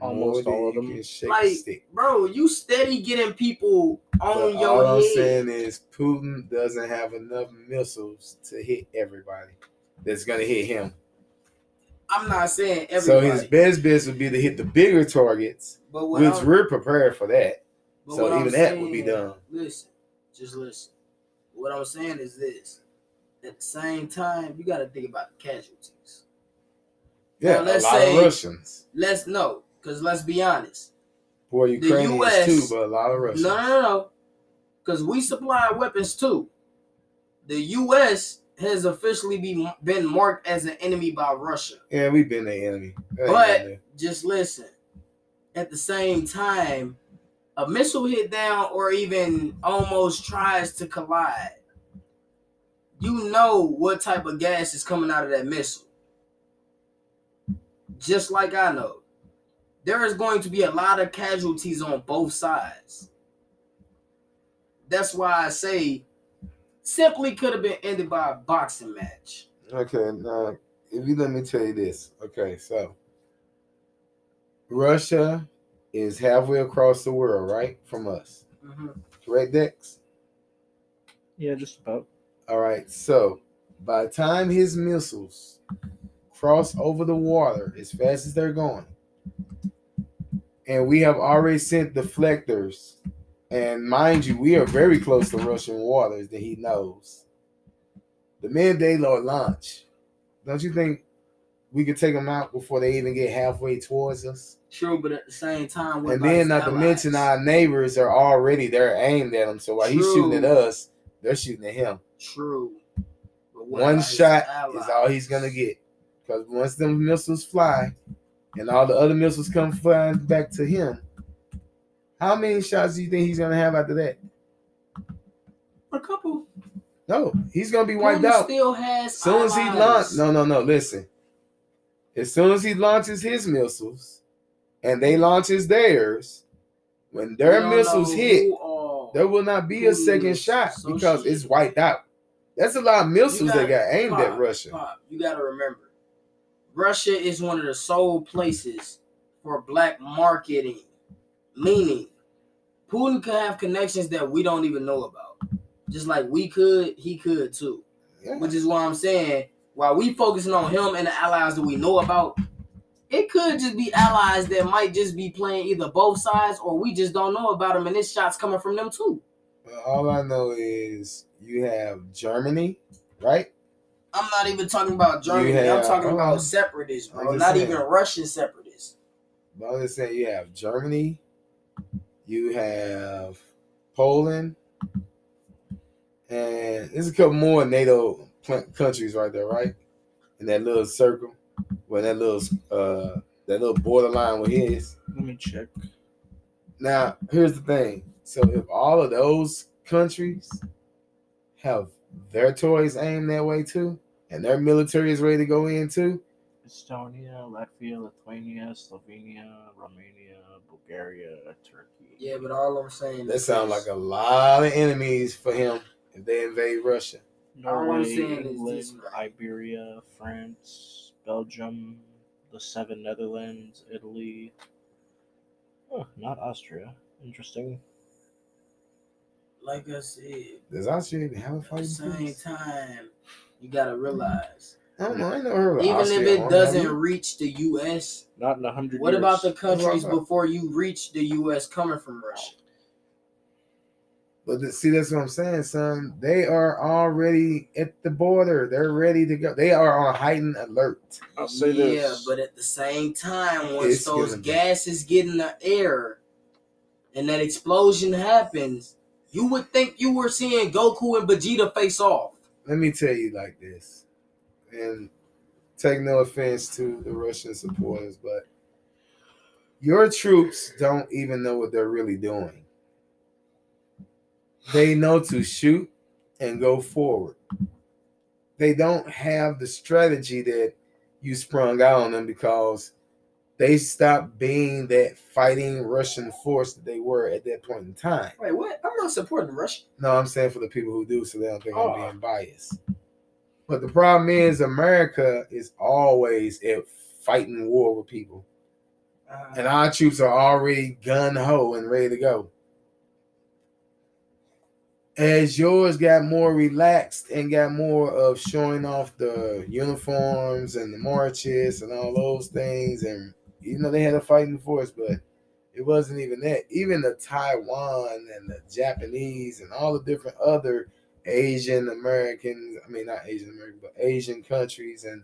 Almost all of them. can shake Like, bro, you steady getting people on But your all I'm saying is Putin doesn't have enough missiles to hit everybody that's gonna hit him. I'm not saying everybody. So his best bet would be to hit the bigger targets, but which I'm- we're prepared for that. So what I'm even that would be done. Listen, just listen. What I'm saying is this: at the same time, you got to think about the casualties. Yeah, Now, let's a lot say- of Russians. Let's know, because let's be honest. Boy, Ukrainians US too, but a lot of Russians. No, no, no, no, because we supply weapons too. The U.S. has officially be, been marked as an enemy by Russia. Yeah, we've been the enemy. But- there. Just listen. At the same time, a missile hit down or even almost tries to collide. You know what type of gas is coming out of that missile. Just like I know. There is going to be a lot of casualties on both sides. That's why I say simply could have been ended by a boxing match. Okay, now if you let me tell you this. Okay, so Russia is halfway across the world, right? From us. Mhm. Correct, Dex? Yeah, just about. All right. So by the time his missiles cross over the water as fast as they're going, and we have already sent deflectors, and mind you, we are very close to Russian waters that he knows. The minute they lo- launch, don't you think we could take them out before they even get halfway towards us? True, but at the same time, what and then, not to mention, our neighbors are already they're aimed at him. So while he's shooting at us, they're shooting at him. True. One shot is all he's gonna get. Because once them missiles fly, and all the other missiles come flying back to him, how many shots do you think he's gonna have after that? A couple. No, he's gonna be wiped out. Still has. As soon as he allies. launch, no, no, no. Listen, as soon as he launches his missiles, and they launches theirs, when their missiles hit, there will not be a second shot because it's wiped out. That's a lot of missiles that got aimed at Russia. Pop, you got to remember, Russia is one of the sole places for black marketing, meaning Putin could have connections that we don't even know about. Just like we could, he could too. Yeah. Which is why I'm saying, while we focusing on him and the allies that we know about, it could just be allies that might just be playing either both sides or we just don't know about them and this shot's coming from them too. Well, all I know is you have Germany, right? I'm not even talking about Germany. have- I'm talking uh, about separatists, I'm bro. Not saying. even Russian separatists. But I'm just saying you have Germany, you have Poland, and there's a couple more NATO countries right there, right? In that little circle, where that little uh that little borderline with his. Let me check. Now, here's the thing. So if all of those countries have their toys aimed that way too, and their military is ready to go in too, Estonia, Latvia, Lithuania, Slovenia, Romania, Bulgaria, Turkey. Yeah, but all I'm saying that is sounds like a lot of enemies for him if they invade Russia. All I'm Norway, is England. Iberia, France, Belgium, the seven Netherlands, Italy. Oh, not Austria. Interesting. like I said, Does Austria even have a at the fighting same force? time, you gotta realize, I don't know. I never even Austria if it doesn't that. reach the U.S., Not in a hundred what years. about the countries uh, before you reach the U.S. coming from Russia? But the, see, that's what I'm saying, son. They are already at the border. They're ready to go. They are on heightened alert. I'll say yeah, this. but at the same time, once It's those gonna be- gases get in the air and that explosion happens, you would think you were seeing Goku and Vegeta face off. Let me tell you like this, and take no offense to the Russian supporters, but your troops don't even know what they're really doing. They know to shoot and go forward. They don't have the strategy that you sprung out on them because they stopped being that fighting Russian force that they were at that point in time. Wait, what? I'm not supporting Russia. No, I'm saying for the people who do, so they don't think Oh. I'm being biased. But the problem is, America is always at fighting war with people, Uh, and our troops are already gun ho and ready to go. As yours got more relaxed and got more of showing off the uniforms and the marches and all those things, and you know they had a fighting force, but it wasn't even that. Even the Taiwan and the Japanese and all the different other Asian Americans, I mean not Asian American, but Asian countries and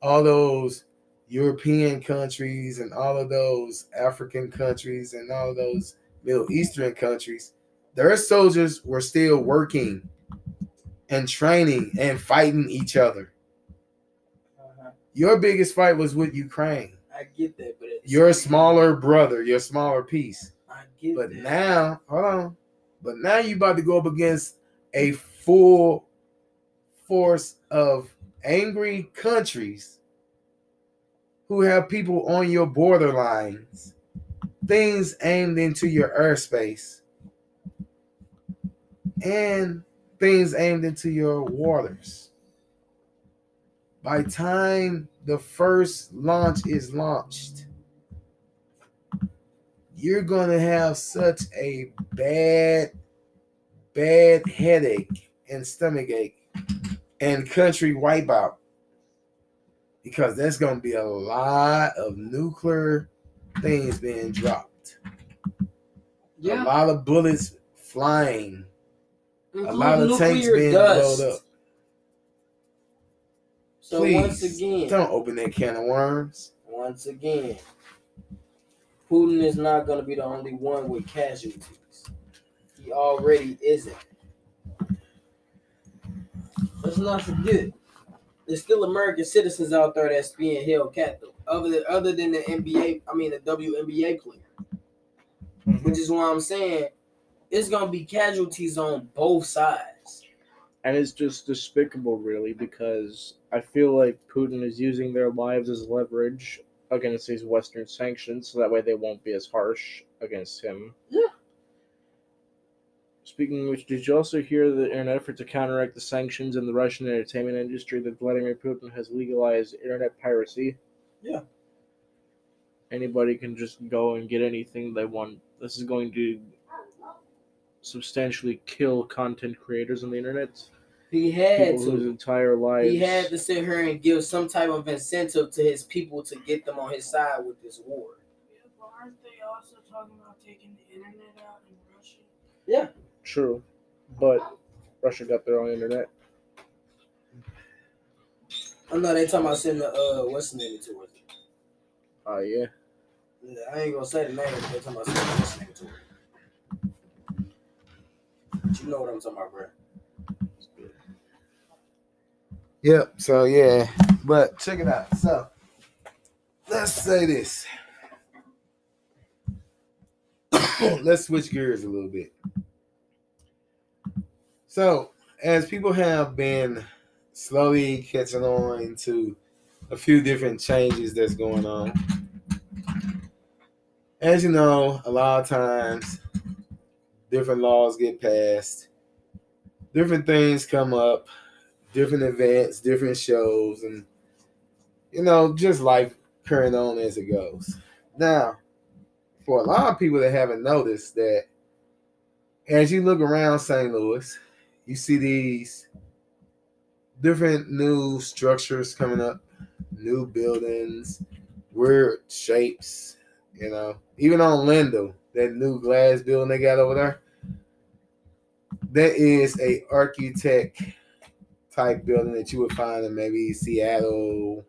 all those European countries and all of those African countries and all of those Middle Eastern countries, their soldiers were still working and training and fighting each other. uh-huh. Your biggest fight was with Ukraine. I get that, but Your smaller brother, your smaller piece. I get But that. now, hold on. But now you about to go up against a full force of angry countries who have people on your borderlines, things aimed into your airspace, and things aimed into your waters. By time the first launch is launched, you're gonna have such a bad, bad headache and stomach ache and country wipeout because there's gonna be a lot of nuclear things being dropped, Yeah. a lot of bullets flying, a mm-hmm. lot of tanks nuclear being dust. blown up. So Please once again, don't open that can of worms. once again, Putin is not going to be the only one with casualties. He already isn't. Let's not forget, there's still American citizens out there that's being held captive. Other than, other than the NBA, I mean the WNBA player, mm-hmm. which is why I'm saying it's gonna be casualties on both sides. and it's just despicable, really, because I feel like Putin is using their lives as leverage against these Western sanctions, so that way they won't be as harsh against him. Yeah. Speaking of which, did you also hear that in an effort to counteract the sanctions in the Russian entertainment industry, that Vladimir Putin has legalized internet piracy? Yeah. Anybody can just go and get anything they want. This is going to substantially kill content creators on the internet. He had People whose to. entire lives. He had to sit here and give some type of incentive to his people to get them on his side with this war. Yeah, but aren't they also talking about taking the internet out in Russia? True, but Russia got their own internet. I know they talking about sending the uh what's the name to it. Oh yeah. Yeah, I ain't gonna say the name, but they talking about sending what's the name to it. But you know what I'm talking about, bro. Yep. So yeah, but check it out. So let's say this. let's switch gears a little bit. So as people have been slowly catching on to a few different changes that's going on. As you know, a lot of times different laws get passed, different things come up different events, different shows, and you know, just life carrying on as it goes. Now, for a lot of people that haven't noticed that as you look around St. Louis, you see these different new structures coming up, new buildings, weird shapes, you know, even on Lindo, that new glass building they got over there. That is a architect type building that you would find in maybe Seattle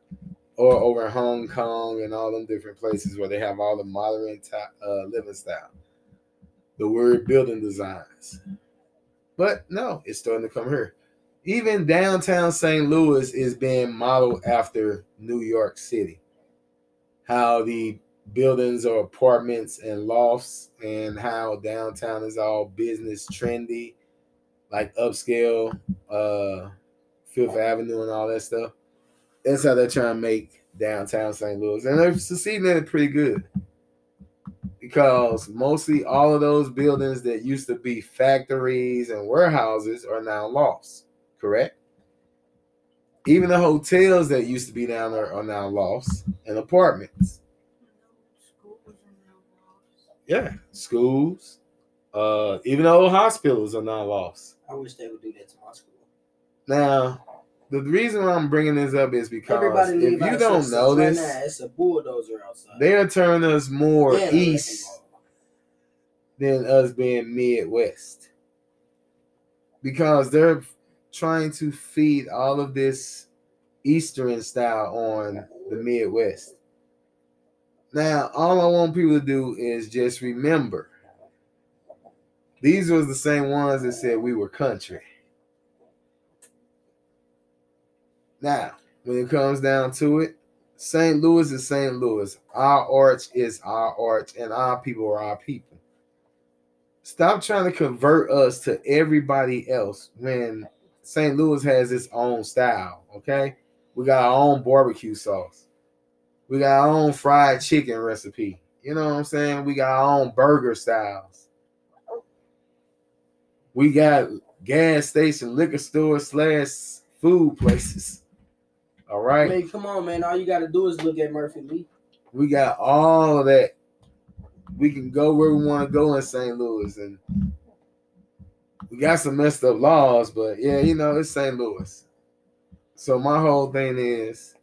or over Hong Kong and all them different places where they have all the modern type, uh, living style, the word building designs. But no, it's starting to come here. Even downtown St. Louis is being modeled after New York City. How the buildings are apartments and lofts, and how downtown is all business trendy, like upscale, uh, Fifth Avenue and all that stuff. That's how they're trying to make downtown St. Louis. And they're succeeding at it pretty good. Because mostly all of those buildings that used to be factories and warehouses are now lost, correct? Even the hotels that used to be down there are now lost and apartments. Schools are now lost. Yeah, schools, uh, even old hospitals are not lost. I wish they would do that to my school. Now, the reason why I'm bringing this up is because if you don't know right this, now. It's a bulldozer outside. they're turning us more wrecking east than us being Midwest. Because they're trying to feed all of this Eastern style on the Midwest. Now, all I want people to do is just remember these was the same ones that said we were country. Now, when it comes down to it, St. Louis is St. Louis. Our arch is our arch, and our people are our people. Stop trying to convert us to everybody else when St. Louis has its own style. Okay, we got our own barbecue sauce. We got our own fried chicken recipe. You know what I'm saying? We got our own burger styles. We got gas station, liquor store slash food places. All right. I mean, come on, man. All you got to do is look at Murphy Lee. We got all of that. We can go where we want to go in St. Louis, and we got some messed up laws, but yeah, you know, it's St. Louis. So my whole thing is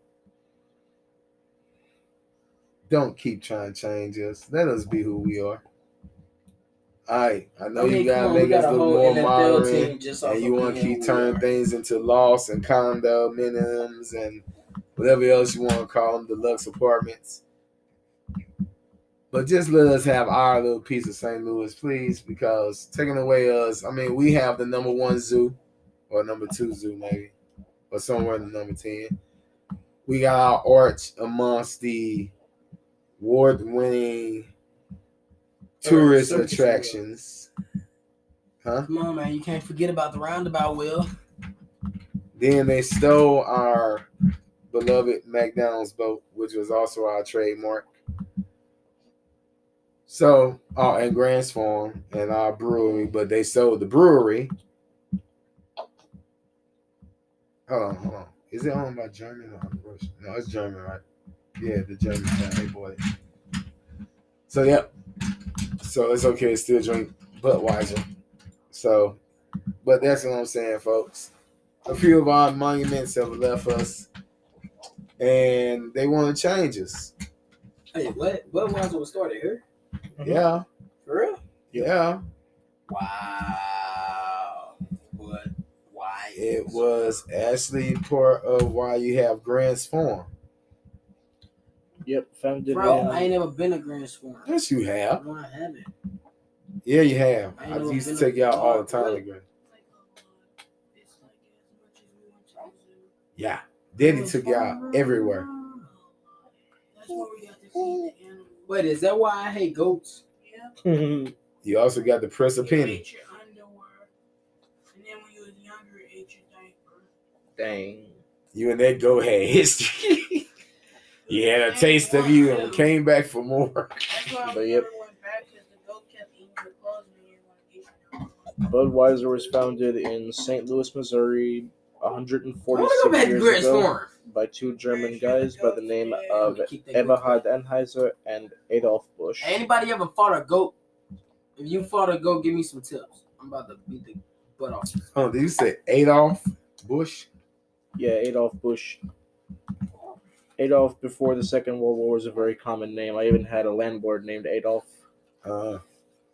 don't keep trying to change us. Let us be who we are. All right, I know I mean, you gotta on, make us look more NFL modern team just and you want to keep turning things into loss and condo minimums and whatever else you want to call them, deluxe apartments. But just let us have our little piece of St. Louis, please, because taking away us, I mean, we have the number one zoo or number two zoo, maybe. or somewhere in the number 10. We got our arch amongst the award winning tourist attractions. Huh? Come on, man. You can't forget about the roundabout wheel. Then they stole our beloved McDonald's boat, which was also our trademark. So, oh, and Grant's Farm and our brewery, but they sold the brewery. Hold on, hold on. Is it owned by German or Russian? No, it's German, right? Yeah, the German family bought it. So, yep. So it's okay to still drink Budweiser. So, but that's what I'm saying, folks a few of our monuments have left us and they want to change us. Hey, what? Budweiser was started here? Mm-hmm. Yeah, For real? yeah. Wow. But why? It was actually part of why you have Grant's Farm. Yep, founded Bro, I ain't never been a Grant's Farm. Yes, you have. No, I haven't. Yeah, you have. I I used to take to- y'all all the time What? to Grant. It's like as much as we went to the zoo. Yeah, Daddy took y'all everywhere. That's where we got to see the. Wait, is that why I hate goats? Yeah. You also got the press a You penny. ate your underwear. And then when you was younger, you ate your diaper. Dang. You and that go had history. you had a taste of you and came back for more. But yep. never went back because the goat kept eating your clothes and you didn't want to eat your Budweiser was founded in St. Louis, Missouri, I want to 146 go back to years ago by two German guys by the name of Keep that goat. Eberhard Anheuser and Adolf Busch. Anybody ever fought a goat? If you fought a goat, give me some tips. I'm about to beat the butt off. Oh, did you say Adolf Bush? Yeah, Adolf Busch. Adolf before the Second World War was a very common name. I even had a landlord named Adolf. Uh,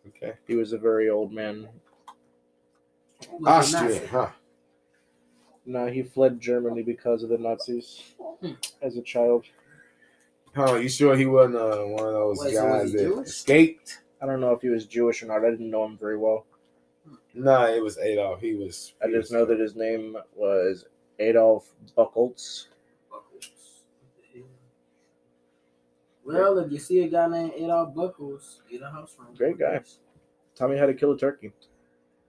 okay. He was a very old man. Was it Austrian, huh? No, he fled Germany because of the Nazis Hmm. as a child. Huh? You sure he wasn't uh, one of those Wait, so was guys he that Jewish? escaped? I don't know if he was Jewish or not. I didn't know him very well. Nah, it was Adolf. He was. I he just was- know that his name was Adolf Buchholz. Well, if you see a guy named Adolf Buckles, get a house from him. Great guy. Tell me how to kill a turkey.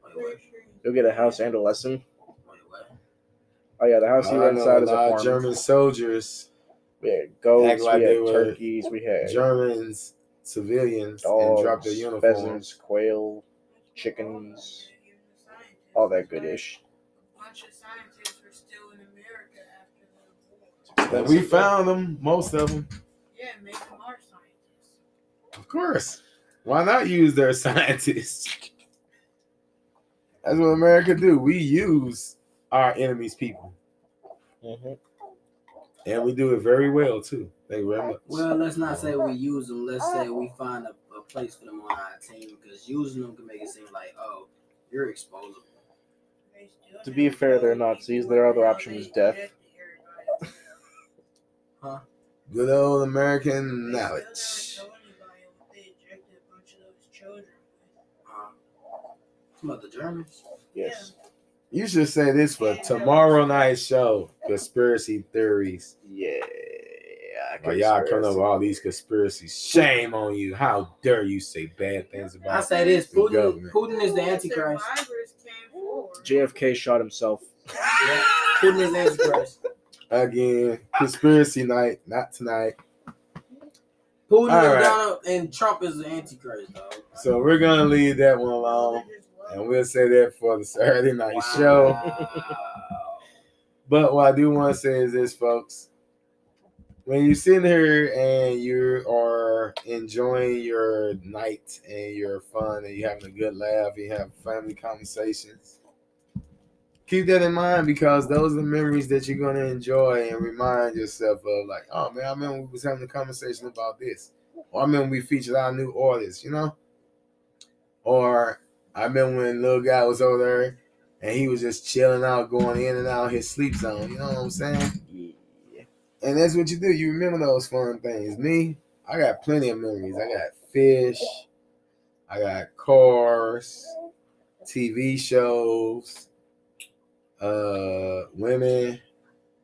Wait, wait, You'll get a house and a lesson. wait, wait. Oh yeah, the house he I went inside is a farm. German soldiers, We had goats, like we had turkeys, we had Germans, civilians, and dropped their dogs, uniforms. pheasants, quail, chickens, all that good ish. A bunch of scientists were still in America after the war. But we found them, most of them. Yeah, make them our scientists. Of course. Why not use their scientists? That's what America do. We use our enemies' people, hmm and we do it very well too. Thank you very much. Well, let's not say we use them. Let's say we find a, a place for them on our team because using them can make it seem like, oh, you're exposable. To be fair, they're ability Nazis. Their other option is death. eject everybody. Good old American still knowledge. haven't told anybody what they ejected a bunch of those children with. Um, some of the Germans. Yes. You should say this for tomorrow night's show: conspiracy theories. Yeah. But y'all coming up with all these conspiracies. Shame on you! How dare you say bad things about I say this: Putin, government. Putin is the Antichrist. Survivors came forward. JFK shot himself. Yeah, Putin is the Antichrist. Again, conspiracy night, not tonight. Putin right. Donald and Trump is the Antichrist, dog. So we're gonna leave that one alone, and we'll say that for the Saturday night show. But what I do want to say is this, folks. When you're sitting here and you are enjoying your night and your fun and you're having a good laugh, you have family conversations, keep that in mind because those are the memories that you're going to enjoy and remind yourself of like, oh man, I remember we was having a conversation about this. Or I remember we featured our new artist, you know? Or I remember when little guy was over there and he was just chilling out, going in and out of his sleep zone. You know what I'm saying? Yeah. And that's what you do. You remember those fun things. Me, I got plenty of memories. I got fish, I got cars, TV shows, uh, women,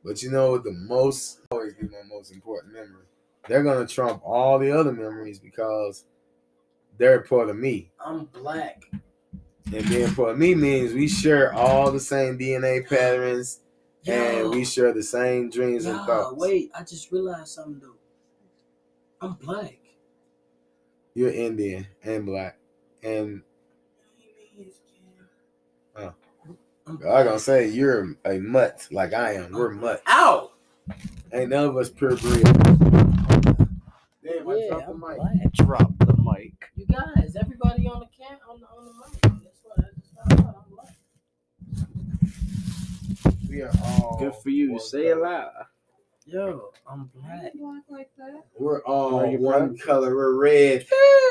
But you know the most always be my most important memory. They're gonna trump all the other memories because they're a part of me. I'm black. And being part of me means we share all the same DNA patterns and we share the same dreams and thoughts. wait, I just realized something though. I'm black. You're Indian and black. And I gonna say you're a mutt like I am. We're mutt. Ow! Ain't none of us purebred. Damn, I Yeah, dropped the mic. black. Drop the mic. You guys, everybody on the can on the on the mic. That's what I just found out. I'm black. We are all Good for you. Say it color. loud. Yo, I'm black. Walk like that. We're all you one black? color. We're red.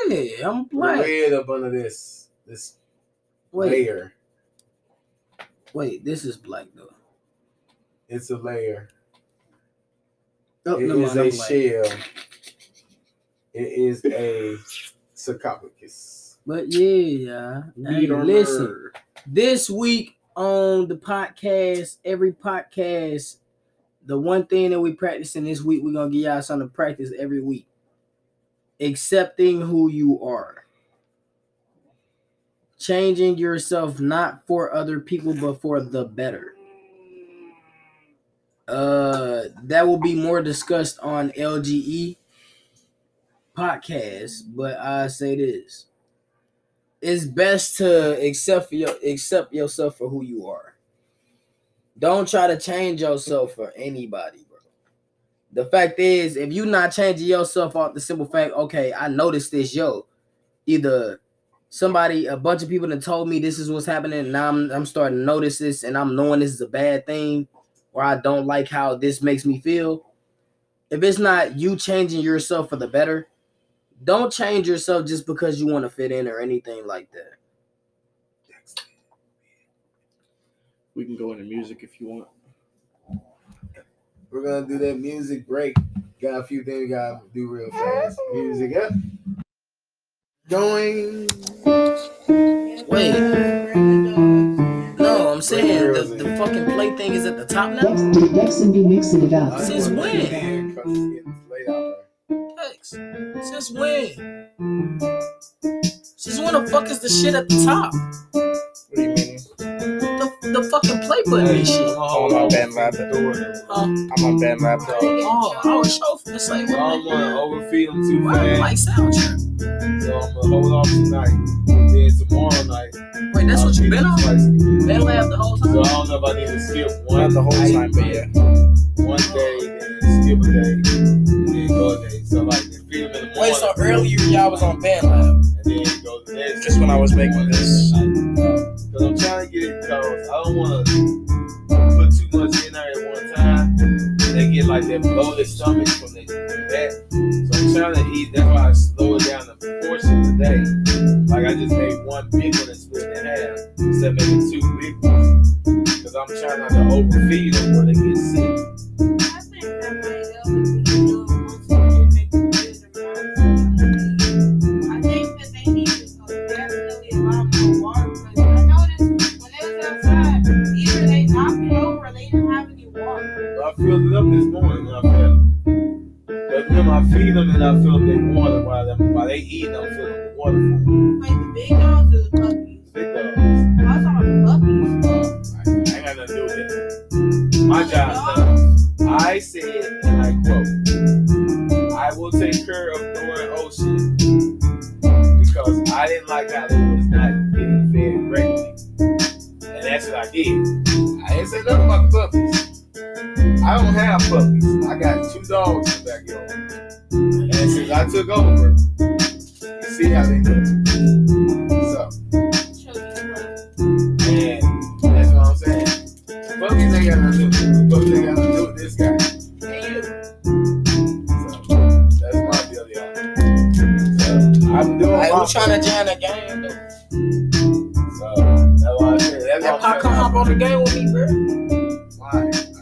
Hey, I'm We're black. red up under this this Wait, layer. Wait, this is black though. It's a layer. Oh, It never is a shell. It is a sarcophagus. But yeah, yeah. Hey, listen, this week on the podcast, every podcast, the one thing that we practicing this week, we're gonna give y'all something to practice every week. Accepting who you are. Changing yourself not for other people, but for the better. Uh that will be more discussed on LGE podcast, but I say this it's best to accept your accept yourself for who you are. Don't try to change yourself for anybody, bro. The fact is, if you're not changing yourself off the simple fact, okay, I noticed this, yo, either somebody, a bunch of people that told me this is what's happening, and now I'm I'm starting to notice this, and I'm knowing this is a bad thing, or I don't like how this makes me feel. If it's not you changing yourself for the better, don't change yourself just because you want to fit in or anything like that. We can go into music if you want. We're gonna do that music break. Got a few things we gotta do real fast. Music up. Going. Wait. No, I'm saying the, the fucking play thing is at the top now. Dex, Dex and be mixing it up. Since when? Because it's getting late out there. Thanks. Since when? Since when the fuck is the shit at the top? Fucking play button and shit. Oh, my bad, my bad. Huh? I'm on bad lap. Oh, I was sure for the same I don't want to overfeed them too Right, fast. like soundtrack. So I'm gonna hold off tonight. And then tomorrow night. Wait, that's I'll what you feed been on? twice a. Been lab the whole time. So? I don't know if I need to skip one Not the whole night, time, but yeah. One day, then skip a day, and then go a day. So like, they feed them in the morning. Wait, so earlier y'all was on BandLab. And then go the next Just when I was making this. Because I'm trying to get it because I don't want to put too much in there at one time. They get like that bloated stomach from the that. So I'm trying to eat. That's why I slow it down the portion of the day. Like I just made one big one and split it in half instead of making two big ones. Because I'm trying not to overfeed them where they get sick. I think that might Remember, I feed them and I fill up their water while, them, while they eat. I'm filling the water for them. Like the big dogs or the puppies. Big dogs. Oh, I was saw the puppies. I ain't got nothing to do with that. My job's done. I said, and I quote, I will take care of Dora Ocean because I didn't like how they was not getting fed regularly. And that's what I did. I didn't say nothing about the puppies. I don't have puppies. I got two dogs in the backyard. And since I took over, you see how they look. So, and that's what I'm saying. Puppies ain't got nothing to do. Puppies ain't got nothing to do with this guy. So that's my deal, y'all. So I'm doing Hey, we trying to join the game though. So that's why I said that's That pop I'm come up on the game with me, bro. Why?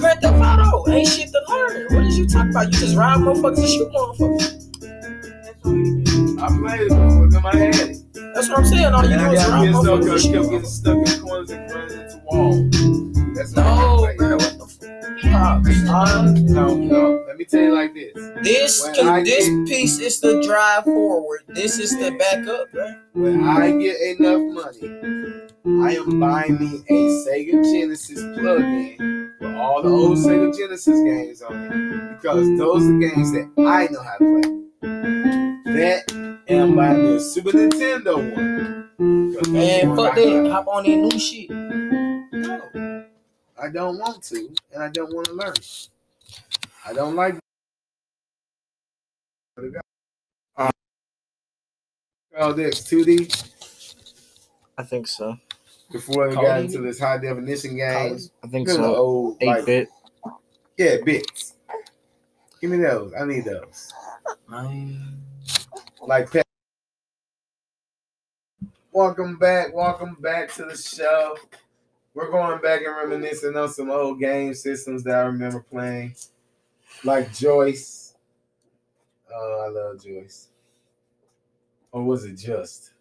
A waste of Nigga, it's time. Grand Theft Auto. Ain't shit to learn. What is you talking about? You just ride motherfuckers and shoot motherfuckers. That's what. I played it before. Then I had it. That's what I'm saying. All you do is ride motherfuckers and I shoot kept getting motherfuckers. stuck in corners and running into walls. That's what No, bro, saying. what the fuck? Um, No, no. Let me tell you like this. this When can, this get- piece is the drive forward. This is the backup. When I get enough money, I am buying me a Sega Genesis plug-in with all the old Sega Genesis games on it because those are games that I know how to play. That and I'm buying me a Super Nintendo one. Man, fuck that. Hop on that new shit. No, I don't want to, and I don't want to learn. I don't like. Oh, this 2D I think so. before Call got into this high definition games. I think so. old, Eight like, bit. yeah, bits. Give me those. I need those. Like pet. Welcome back. Welcome back to the show. We're going back and reminiscing on some old game systems that I remember playing, like Joyce. Oh, I love Joyce. Or was it just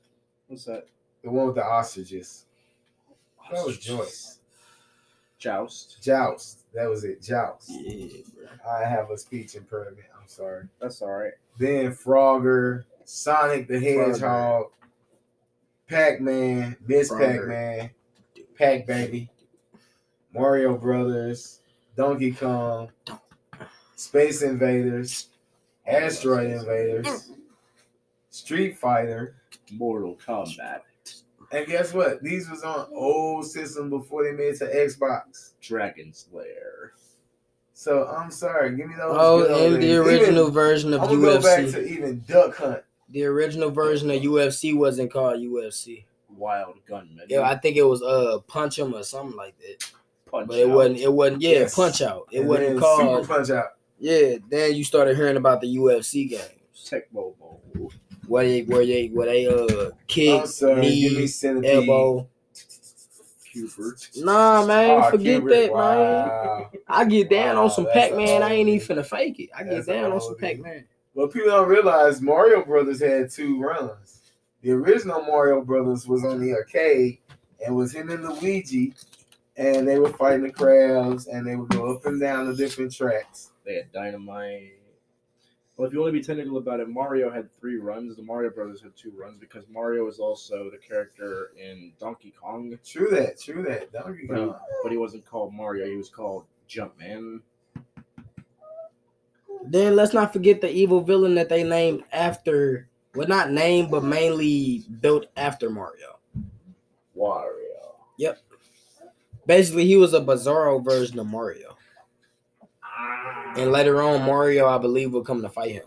What's that? the one with the ostriches? That was Joyce. Joust. Joust. That was it. Joust. Yeah, bro. I have a speech impediment. I'm sorry. That's all right. Then Frogger, Sonic the Hedgehog, Pac Man, Miss. Pac Man, Pac Baby, Mario Brothers, Donkey Kong, Space Invaders, Asteroid Invaders, Street Fighter. Mortal Kombat. And guess what? These was on old system before they made it to Xbox. Dragon Slayer. So I'm sorry. Give me those. Oh, good and the days. original Even- version of I'm gonna go back to even Duck Hunt. The original version of UFC wasn't called UFC. Wild Gunman. Yeah, I think it was uh him or something like that. Punch But it Out. wasn't. It wasn't. Yeah, Yes. Punch Out. It And wasn't then called. Super Punch Out. Yeah. Then you started hearing about the UFC games Tecmo Bowl. where they where they where they uh kick, I'm sorry. Give me knee, elbow. Hubert. Nah, man, Oh, forget Q*bert. that, man. I get down Wow, on some Pac Man. I ain't oldie. even finna fake it. I get That's down on some. Pac Man. Well, people don't realize Mario Brothers had two runs. The original Mario Brothers was on the arcade and was him and Luigi, and they were fighting the crabs, and they would go up and down the different tracks. They had Dynamite. Well, if you want to be technical about it, Mario had three runs. The Mario Brothers had two runs because Mario was also the character in Donkey Kong, True that. True that. Donkey but he, Kong. but he wasn't called Mario. He was called Jumpman. Then let's not forget the evil villain that they named after. Well, not named, but mainly built after Mario. Wario. Yep. Basically, he was a bizarro version of Mario. Ah. And later on, Mario, I believe, will come to fight him.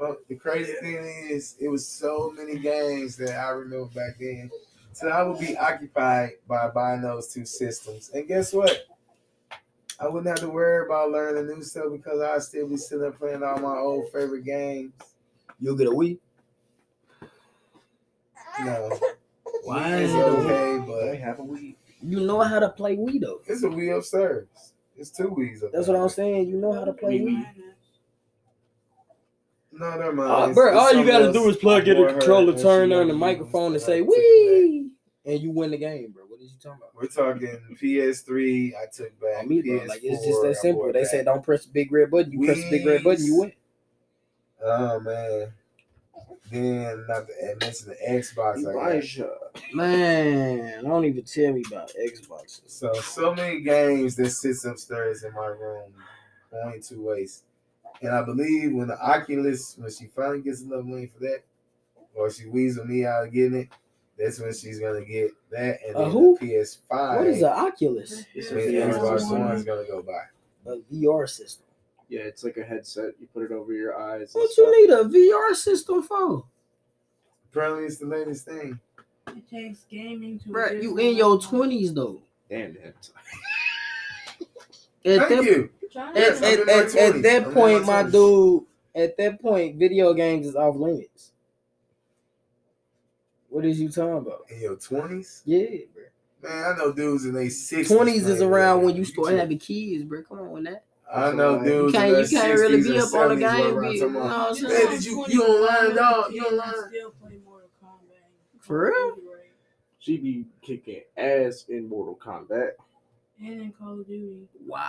Well, the crazy thing is, it was so many games that I remember back then. So I would be occupied by buying those two systems. And guess what? I wouldn't have to worry about learning new stuff because I'd still be sitting there playing all my old favorite games. You'll get a Wii. No. Why? It's okay, They but have a Wii. You know how to play Wii though. it's a Wii upstairs. It's two Wii's up That's there. what I'm saying. You know how to play Wii. No, never mind. Uh, bro, all you gotta do is plug in the controller, turn on the microphone, and say take. Wii, and you win the game, bro. What is you talking about? We're talking PS3. I took back. On me, bro. PS4, Like it's just that simple. They back. say don't press the big red button. You press the big red button, you win. Oh man. Then not to mention the Xbox. Elijah. Man, don't even tell me about Xbox. So so many games that sits upstairs in my room going to waste. And I believe when the Oculus, when she finally gets enough money for that, or she weasel me out of getting it, that's when she's gonna get that and then the PS5. What is an Oculus? It's when a the VR Xbox. One's gonna go by. A VR system. Yeah, it's like a headset. You put it over your eyes. and What you need a VR system for? Apparently it's the latest thing. It takes gaming to. Bro, you in your twenties though. And headset. At Thank that, you. At, to- at, at, at that I'm point, my my dude, at that point, video games is off limits. What is you talking about? In your twenties? Yeah, bro. Man, I know dudes in their sixties. Twenties is around when you start having kids, bro. Come on with that. I know You dudes. You can't, you can't really be up on the game. were Be, you talking know what I'm saying? Man, did you- you don't learn, dog. You don't I learn. still play Mortal Kombat. For real? She be kicking ass in Mortal Kombat. And in Call of Duty. Wow.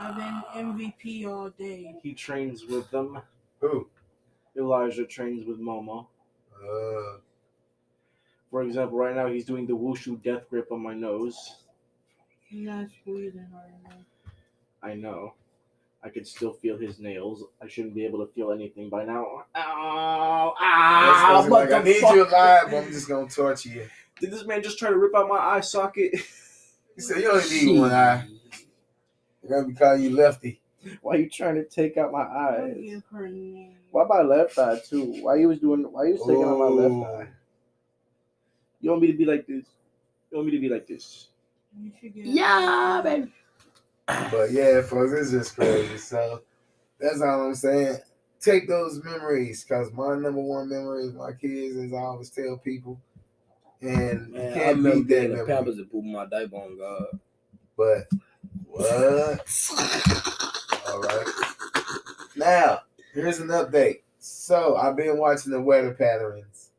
I've been MVP all day. He trains with them. Who? Elijah trains with Momo. Uh, For example, right now he's doing the wushu death grip on my nose. You're not squeezing hard enough. I know. I can still feel his nails. I shouldn't be able to feel anything by now. Ow! that's Ow! 'cause, What like, I need fuck? you alive, but I'm just gonna torture you. Did this man just try to rip out my eye socket? He said you only need one eye. They're gonna be calling you lefty. Why are you trying to take out my Don't eyes? give her a name. Why my left eye too? Why you was doing? Why you was taking out my left oh. eye? You want me to be like this? You want me to be like this? You should get Yeah, baby. But yeah, folks, it's just crazy. So that's all I'm saying. Take those memories, cause my number one memory is my kids, as I always tell people. And Man, I can't remember beat that the memory. Pampers and pooping my diaper on God. But what? All right. Now, here's an update. So I've been watching the weather patterns,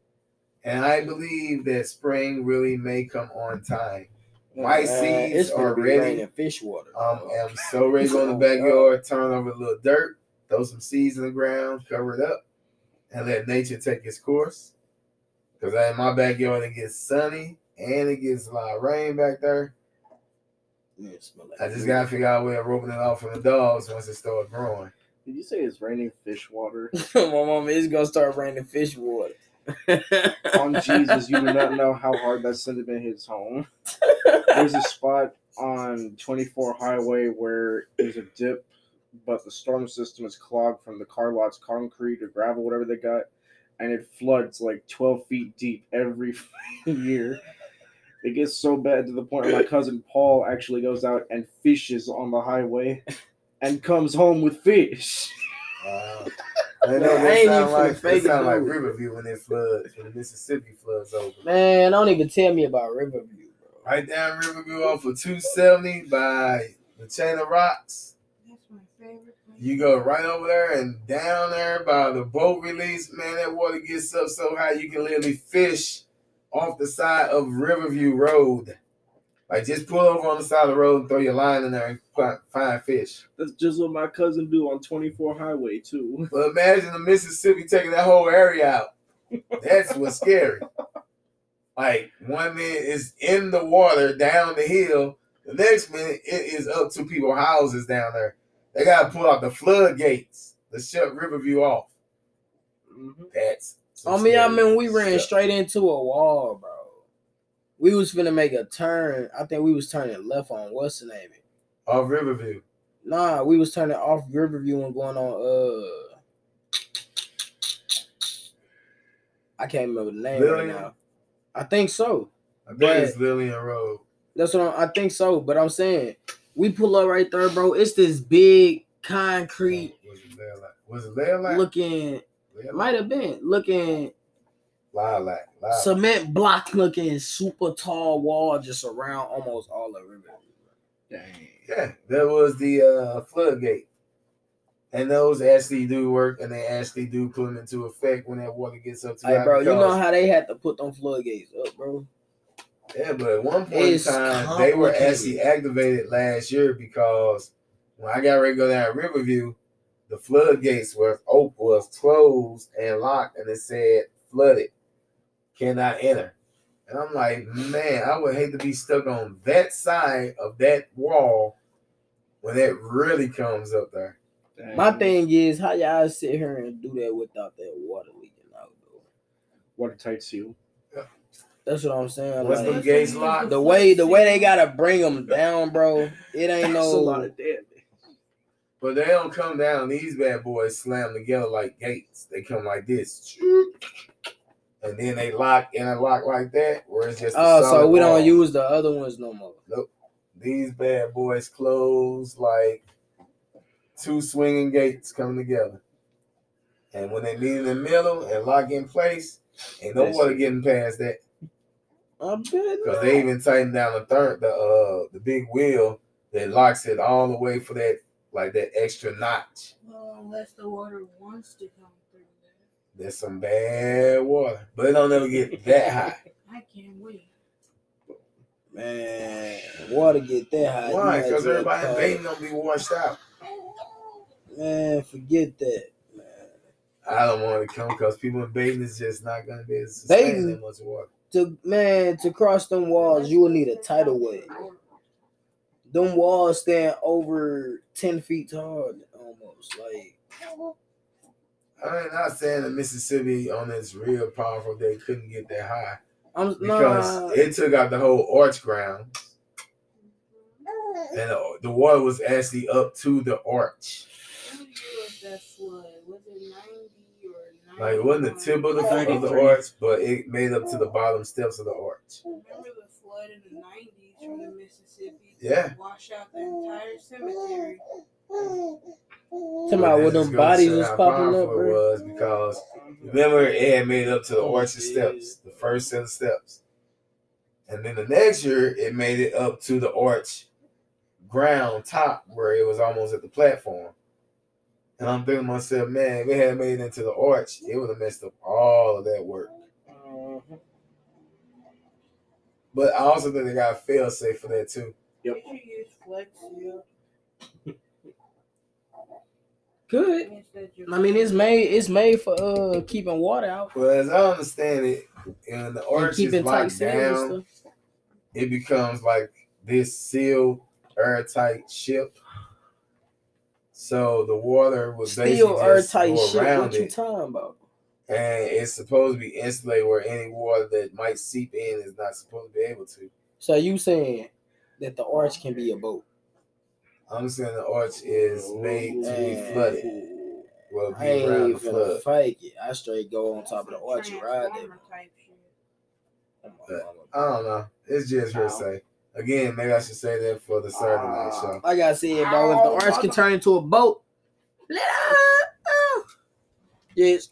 and I believe that spring really may come on time. My Man, seeds it's gonna are be ready. raining fish water. Um, I'm so ready to go in the backyard, turn over a little dirt, throw some seeds in the ground, cover it up, and let nature take its course. Because in my backyard, it gets sunny and it gets a lot of rain back there. Yeah, like I just gotta figure out a way of roping it off from the dogs once it starts growing. Did you say it's raining fish water? my mom is gonna start raining fish water. On Jesus, you do not know how hard that sentiment hits home. There's a spot on 24 Highway where there's a dip, but the storm system is clogged from the car lot's concrete or gravel, whatever they got, and it floods like 12 feet deep every year. It gets so bad to the point where my cousin Paul actually goes out and fishes on the highway and comes home with fish. Uh, I know Man, that ain't sound even like finna fake that sound like. Riverview when it floods, when the Mississippi floods over. Man, don't even tell me about Riverview, bro. Right down Riverview off of 270 by the chain of rocks. That's my favorite place. You go right over there and down there by the boat release, man, that water gets up so high you can literally fish off the side of Riverview Road. Like just pull over on the side of the road and throw your line in there and find fish. That's just what my cousin do on 24 Highway too. But imagine the Mississippi taking that whole area out. That's what's scary. Like one minute is in the water down the hill, the next minute it is up to people's houses down there. They gotta pull out the floodgates to shut Riverview off. Mhm. That's I mean, I mean, we ran stuff. straight into a wall, bro. We was finna make a turn. I think we was turning left on what's the name? Of it. Off Riverview. Nah, we was turning off Riverview and going on. Uh, I can't remember the name Lillian? right now. I think so. I think But- it's Lillian Road. That's what I'm, I think so. But I'm saying we pull up right there, bro. It's this big concrete Was it Lilac? Was it Lilac? looking. It might have been looking Lilac. Lilac. cement block looking super tall wall just around almost all of Riverview. Dang. Yeah, that was the uh, floodgate. And those actually do work and they actually do put them into effect when that water gets up to Hey, bro, you know how they had to put them floodgates up, bro? Yeah, but at one point It's in time, they were actually activated last year because when I got ready to go down Riverview, the floodgates were open, was closed and locked, and it said flooded, cannot enter. And I'm like, man, I would hate to be stuck on that side of that wall when that really comes up there. Dang. My thing is, how y'all sit here and do that without that water leaking out, though? Watertight seal. That's what I'm saying. Once like, them gates locked, the way the way they gotta bring them down, bro. It ain't That's a lot no. of damage. but they don't come down. These bad boys slam together like gates. They come like this. And then they lock and lock like that, where it's just Oh, so we don't use the other ones no more. Nope. These bad boys close like two swinging gates coming together. And when they meet in the middle and lock in place, ain't no water getting past that. I bet. Because they even tighten down the third the uh the big wheel that locks it all the way for that like that extra notch. Well, unless the water wants to come through. There's some bad water. But it don't ever get that high. I can't wait. Man, water get that high. Why? Because everybody in invading gonna be washed out. Man, forget that. Man. I don't want to come because people in invading is just not gonna be able to sustain Bathing. that much water. To man, to cross them walls, you will need a tidal wave. Them walls stand over ten feet tall, almost. Like I mean, not saying that Mississippi on its real powerful day couldn't get that high I'm because nah. it took out the whole arch ground, and the, the water was actually up to the arch. What was that flood? Was it 90 or Like it wasn't the tip of the, of the arch, but it made up to the bottom steps of the arch. Remember the flood in the 90s from the Mississippi? Yeah. Wash out the entire cemetery. Talking about where them just goes to bodies show was popping up, bro. was because remember it had made it up to the Oh, arch of steps, the first set of steps, and then the next year it made it up to the arch ground top where it was almost at the platform. And I'm thinking to myself, man, if it had made it into the arch, it would have messed up all of that work. Mhm. But I also think they got fail safe for that too. Yep. You should use Flex Seal. Good. I mean, it's made it's made for uh keeping water out But as I understand it, and the and arch is keeping tight locked down, it becomes like this sealed, airtight ship. So the water was Still basically just airtight go shit. around What you it, talking about? and it's supposed to be insulated where any water that might seep in is not supposed to be able to. So you saying that the arch can be a boat? I'm saying the arch is made to be flooded. Well, I be ain't around even the finna flood. fake it. I straight go on top of the arch and ride that. Transformer type shit. Oh, my But- I don't know. It's just hearsay. Again, maybe I should say that for the Saturday night ah. show. Like I said, bro, if the arch can turn into a boat, yes,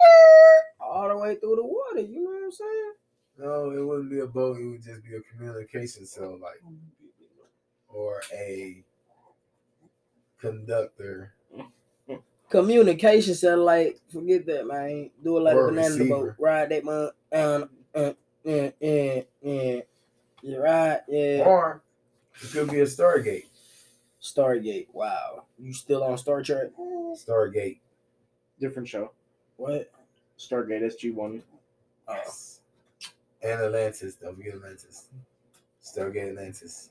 all the way through the water. You know what I'm saying? No, it wouldn't be a boat. It would just be a communication cell, like, oh, or a conductor. Communication satellite, forget that, man. Do it like Or a banana receiver. boat. Ride that man, um, uh, uh, uh, uh, you ride, yeah. Or it could be a Stargate. Stargate. Wow, you still on Star Trek? Stargate. Different show. What? Stargate SG One. Oh, And Atlantis. Don't forget Atlantis. Stargate Atlantis.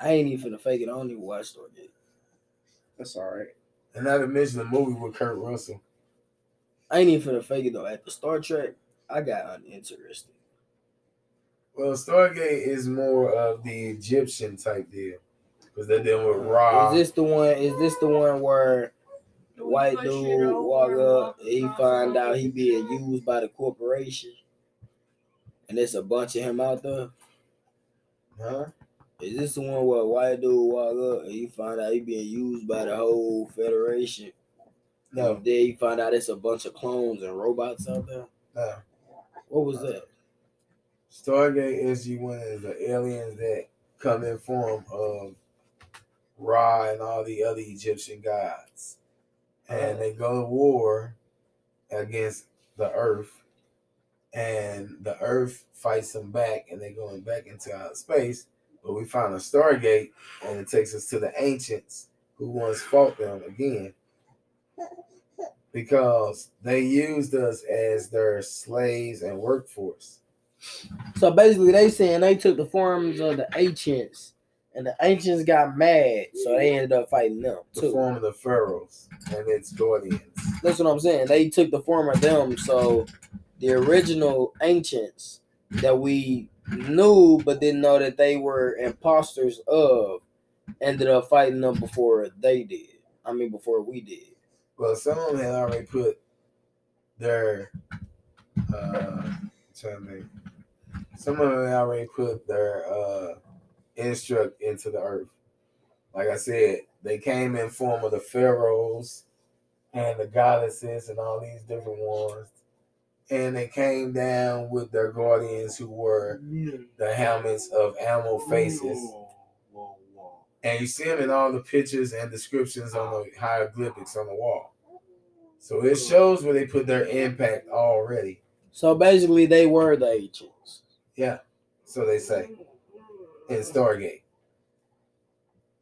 I ain't even finna fake it. I don't even watch Stargate. That's all right. And not to mention the movie with Kurt Russell. I ain't even finna fake it though. At the Star Trek, I got uninterested. Well, Stargate is more of the Egyptian type deal. Because they're dealing with Ra. Is this the one? Is this the one where the white dude walk up and he find out he road. being used by the corporation, and there's a bunch of him out there? Huh? Is this the one where a white dude walk up and he find out he being used by the whole federation? No, And then he find out it's a bunch of clones and robots out there. no. What was that? Stargate SG1 is the aliens that come in form of Ra and all the other Egyptian gods. And uh-huh. they go to war against the earth. And the earth fights them back and they're going back into outer space. But we find a Stargate and it takes us to the ancients who once fought them again. Because they used us as their slaves and workforce. So basically, they saying they took the forms of the ancients, and the ancients got mad, so they ended up fighting them the too. form of the pharaohs and its guardians. That's what I'm saying. They took the form of them, so the original ancients that we knew but didn't know that they were imposters of ended up fighting them before they did. I mean, before we did. Well, some of them had already put their uh trying. Some of them had already put their uh instruct into the earth. Like I said, they came in form of the pharaohs and the goddesses and all these different ones. And they came down with their guardians who were the helmets of animal faces. And you see them in all the pictures and descriptions on the hieroglyphics on the wall. So it shows where they put their impact already. So basically, they were the ancients. Yeah. So they say. in Stargate.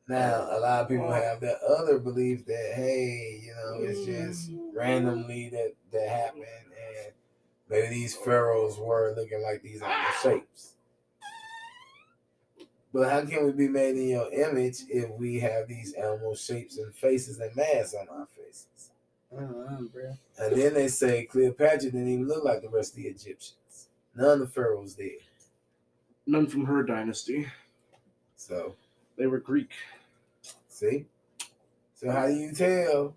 Now, a lot of people have that other belief that hey, you know, it's just mm. randomly that that happened, maybe these pharaohs were looking like these animal shapes. But how can we be made in your image if we have these animal shapes and faces and masks on our faces? Uh-uh, bro. And then they say Cleopatra didn't even look like the rest of the Egyptians. None of the pharaohs did. None from her dynasty. So They were Greek. See? So how do you tell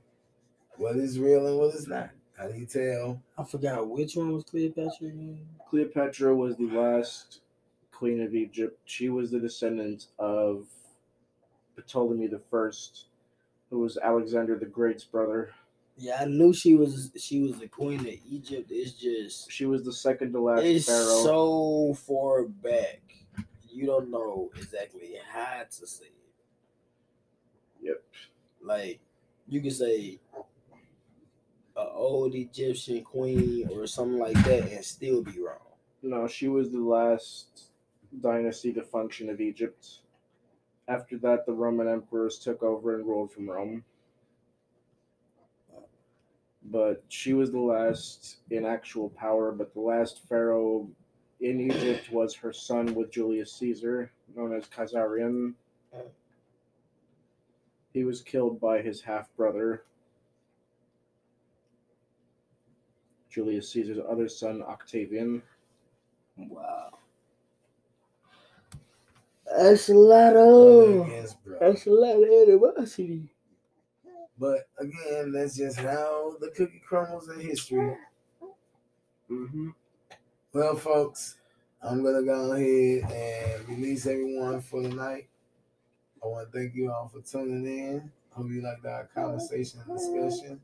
what is real and what is not? How do you tell? I forgot which one was Cleopatra again. Cleopatra was the last queen of Egypt. She was the descendant of Ptolemy the First, who was Alexander the Great's brother. Yeah, I knew she was she was the queen of Egypt. It's just She was the second to last it's pharaoh. so far back. You don't know exactly how to say it. Yep. Like you can say old Egyptian queen or something like that and still be wrong. No, she was the last dynasty to function of Egypt. After that, the Roman emperors took over and ruled from Rome. But she was the last in actual power, but the last pharaoh in Egypt was her son with Julius Caesar, known as Caesarion. Uh. He was killed by his half brother, Julius Caesar's other son, Octavian. Wow. That's a lot Brother of against that's a lot of animosity. But again, that's just how the cookie crumbles in history. Mm-hmm. Well, folks, I'm gonna go ahead and release everyone for the night. I want to thank you all for tuning in. Hope you liked our conversation and discussion.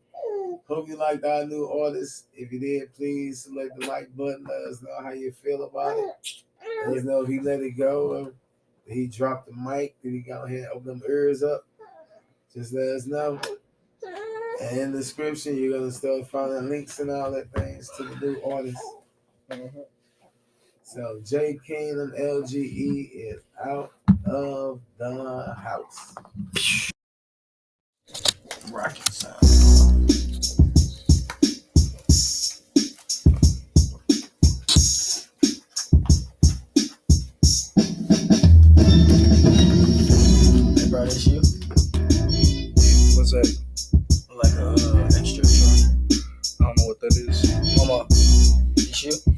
Hope you liked our new artist. If you did, please select the like button. Let us know how you feel about it. Let us know if he let it go or he dropped the mic. Did he go ahead and open them ears up? Just let us know. And in the description, you're gonna start finding links and all that things to the new artist. So J and LGE is out of the house rocket science. Hey, bro, this you? What's that? Like a uh, extra. I don't know what that is. Mama, this you?